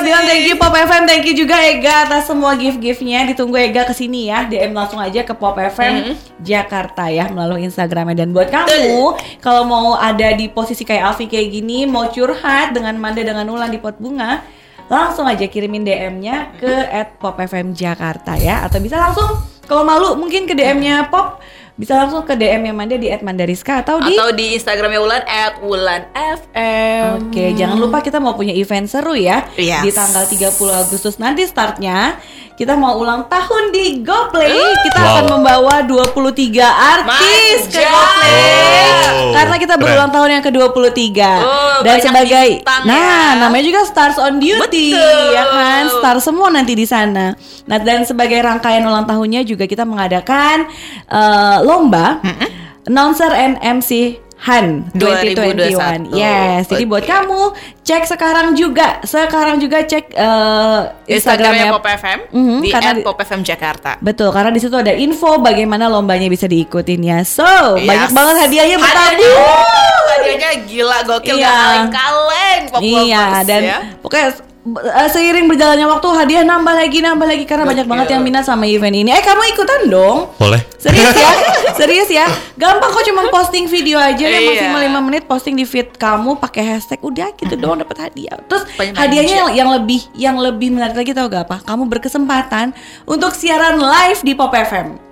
S1: Ega bilang thank you Pop FM, thank you juga Ega atas semua gift-giftnya. Ditunggu Ega ke sini ya, DM langsung aja ke Pop FM Jakarta ya melalui Instagramnya. Dan buat kamu kalau mau ada di posisi kayak Alfi kayak gini, mau curhat dengan Manda dengan Ulan di pot bunga, langsung aja kirimin DM-nya ke @popfm Jakarta ya, atau bisa langsung kalau malu mungkin ke DM-nya Pop bisa langsung ke DM-nya Manda di @mandariska atau di
S2: Atau di Instagramnya Wulan at Wulan FM.
S1: Oke, jangan lupa kita mau punya event seru ya
S2: Yes.
S1: di tanggal 30 Agustus nanti startnya. Kita mau ulang tahun di GoPlay. Kita
S3: Wow.
S1: akan membawa 23 artis ke
S2: Manja.
S1: GoPlay.
S3: Oh,
S1: Karena kita
S3: keren.
S1: berulang tahun yang ke-23.
S2: Oh,
S1: Dan sebagai
S2: bintang
S1: Nah,
S2: ya.
S1: namanya juga Stars on Duty
S2: Betul.
S1: ya kan? Star semua nanti di sana. Nah, dan sebagai rangkaian ulang tahunnya juga kita mengadakan eh, lomba announcer and MC Han 2021.
S2: 2021.
S1: Yes, jadi buat kamu cek sekarang juga, sekarang juga cek eh,
S2: Instagramnya
S1: Instagramnya
S2: Pop FM
S1: Mhm,
S2: di
S1: karena
S2: Pop FM Jakarta.
S1: Betul, karena di situ ada info bagaimana lombanya bisa diikutin ya. So,
S2: Yes.
S1: banyak banget hadiahnya bertabur.
S2: Hadiahnya gila gokil
S1: Iya.
S2: gak kaleng-kaleng
S1: Iya, dan
S2: ya.
S1: pokoknya seiring berjalannya waktu hadiah nambah lagi nambah lagi karena banyak banget yang minat sama event ini. Eh, kamu ikutan dong?
S3: boleh
S1: Serius ya? Serius ya? Gampang kok cuma posting video aja ya
S2: Iya.
S1: maksimal 5 menit posting di feed kamu pakai hashtag udah gitu doang dapat hadiah. Terus hadiahnya yang, yang lebih yang lebih menarik lagi tau gak apa? Kamu berkesempatan untuk siaran live di Pop FM.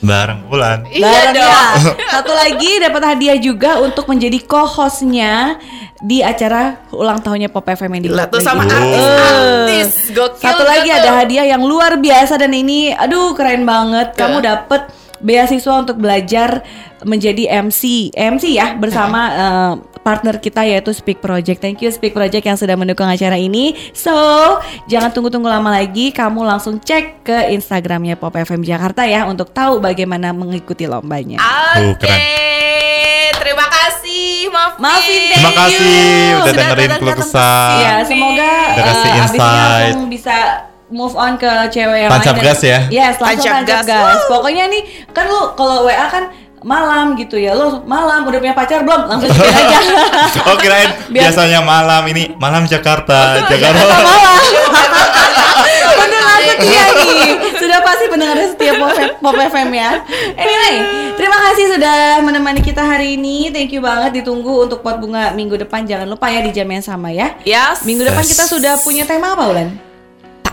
S3: Bareng bulan
S2: Iya
S1: Bareng
S2: dong.
S1: ya. Satu lagi dapat hadiah juga untuk menjadi co-hostnya di acara ulang tahunnya Pop FM yang di
S2: tuh sama artis-artis gokil
S1: Satu lagi ada hadiah yang luar biasa dan ini aduh keren banget. Kamu
S2: Iya.
S1: Beasiswa untuk belajar menjadi MC. MC ya bersama eh, partner kita yaitu Speak Project. Thank you Speak Project yang sudah mendukung acara ini. So, jangan tunggu-tunggu lama lagi, kamu langsung cek ke Instagramnya Pop FM Jakarta ya untuk tahu bagaimana mengikuti lombanya.
S2: Oke,
S3: Uh, keren.
S2: terima kasih Maafin.
S1: Maafin, thank
S3: Terima
S1: you.
S3: kasih udah
S2: Sudah
S3: dengerin keluh kesah.
S1: Ya, semoga
S3: Udah kasih
S1: eh, abis ini langsung bisa move on ke cewek yang
S3: Tancap
S1: lain.
S3: gas ya?
S1: Yes, langsung
S2: Tancap
S1: tancap
S2: gas.
S1: gas. Pokoknya nih, kan lu kalau WA kan malam gitu ya. Lu malam udah punya pacar belum? Langsung cek aja.
S3: Oh kirain
S1: Biar-
S3: biasanya malam ini malam Jakarta, Jakarta.
S1: pendengar setia nih sudah pasti pendengar setia Pop, Pop FM ya anyway terima kasih sudah menemani kita hari ini thank you banget ditunggu untuk pot bunga minggu depan jangan lupa ya di jam yang sama ya
S2: Yes.
S1: minggu depan
S3: Yes.
S1: kita sudah punya tema apa Ulan?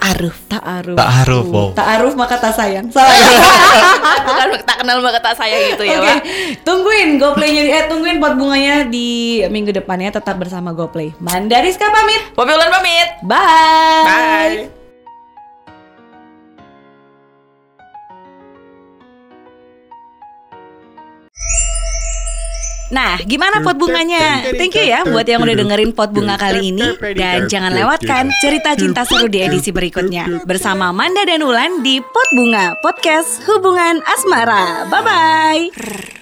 S2: Ta'aruf.
S1: Ta'aruf
S3: Ta'aruf, wow.
S1: Ta'aruf maka tak sayang Salah?
S2: Bukan tak kenal maka tak sayang gitu ya,
S1: Oke,
S2: Pak.
S1: tungguin GoPlaynya eh tungguin pot bunganya di minggu depannya tetap bersama GoPlay. Mandariska pamit.
S2: Popi Ulan pamit.
S1: Bye.
S2: Bye.
S1: Nah, gimana pot bunganya? Thank you ya buat yang udah dengerin pot bunga kali ini dan jangan lewatkan cerita cinta seru di edisi berikutnya bersama Manda dan Ulan di Pot Bunga Podcast Hubungan Asmara. Bye bye.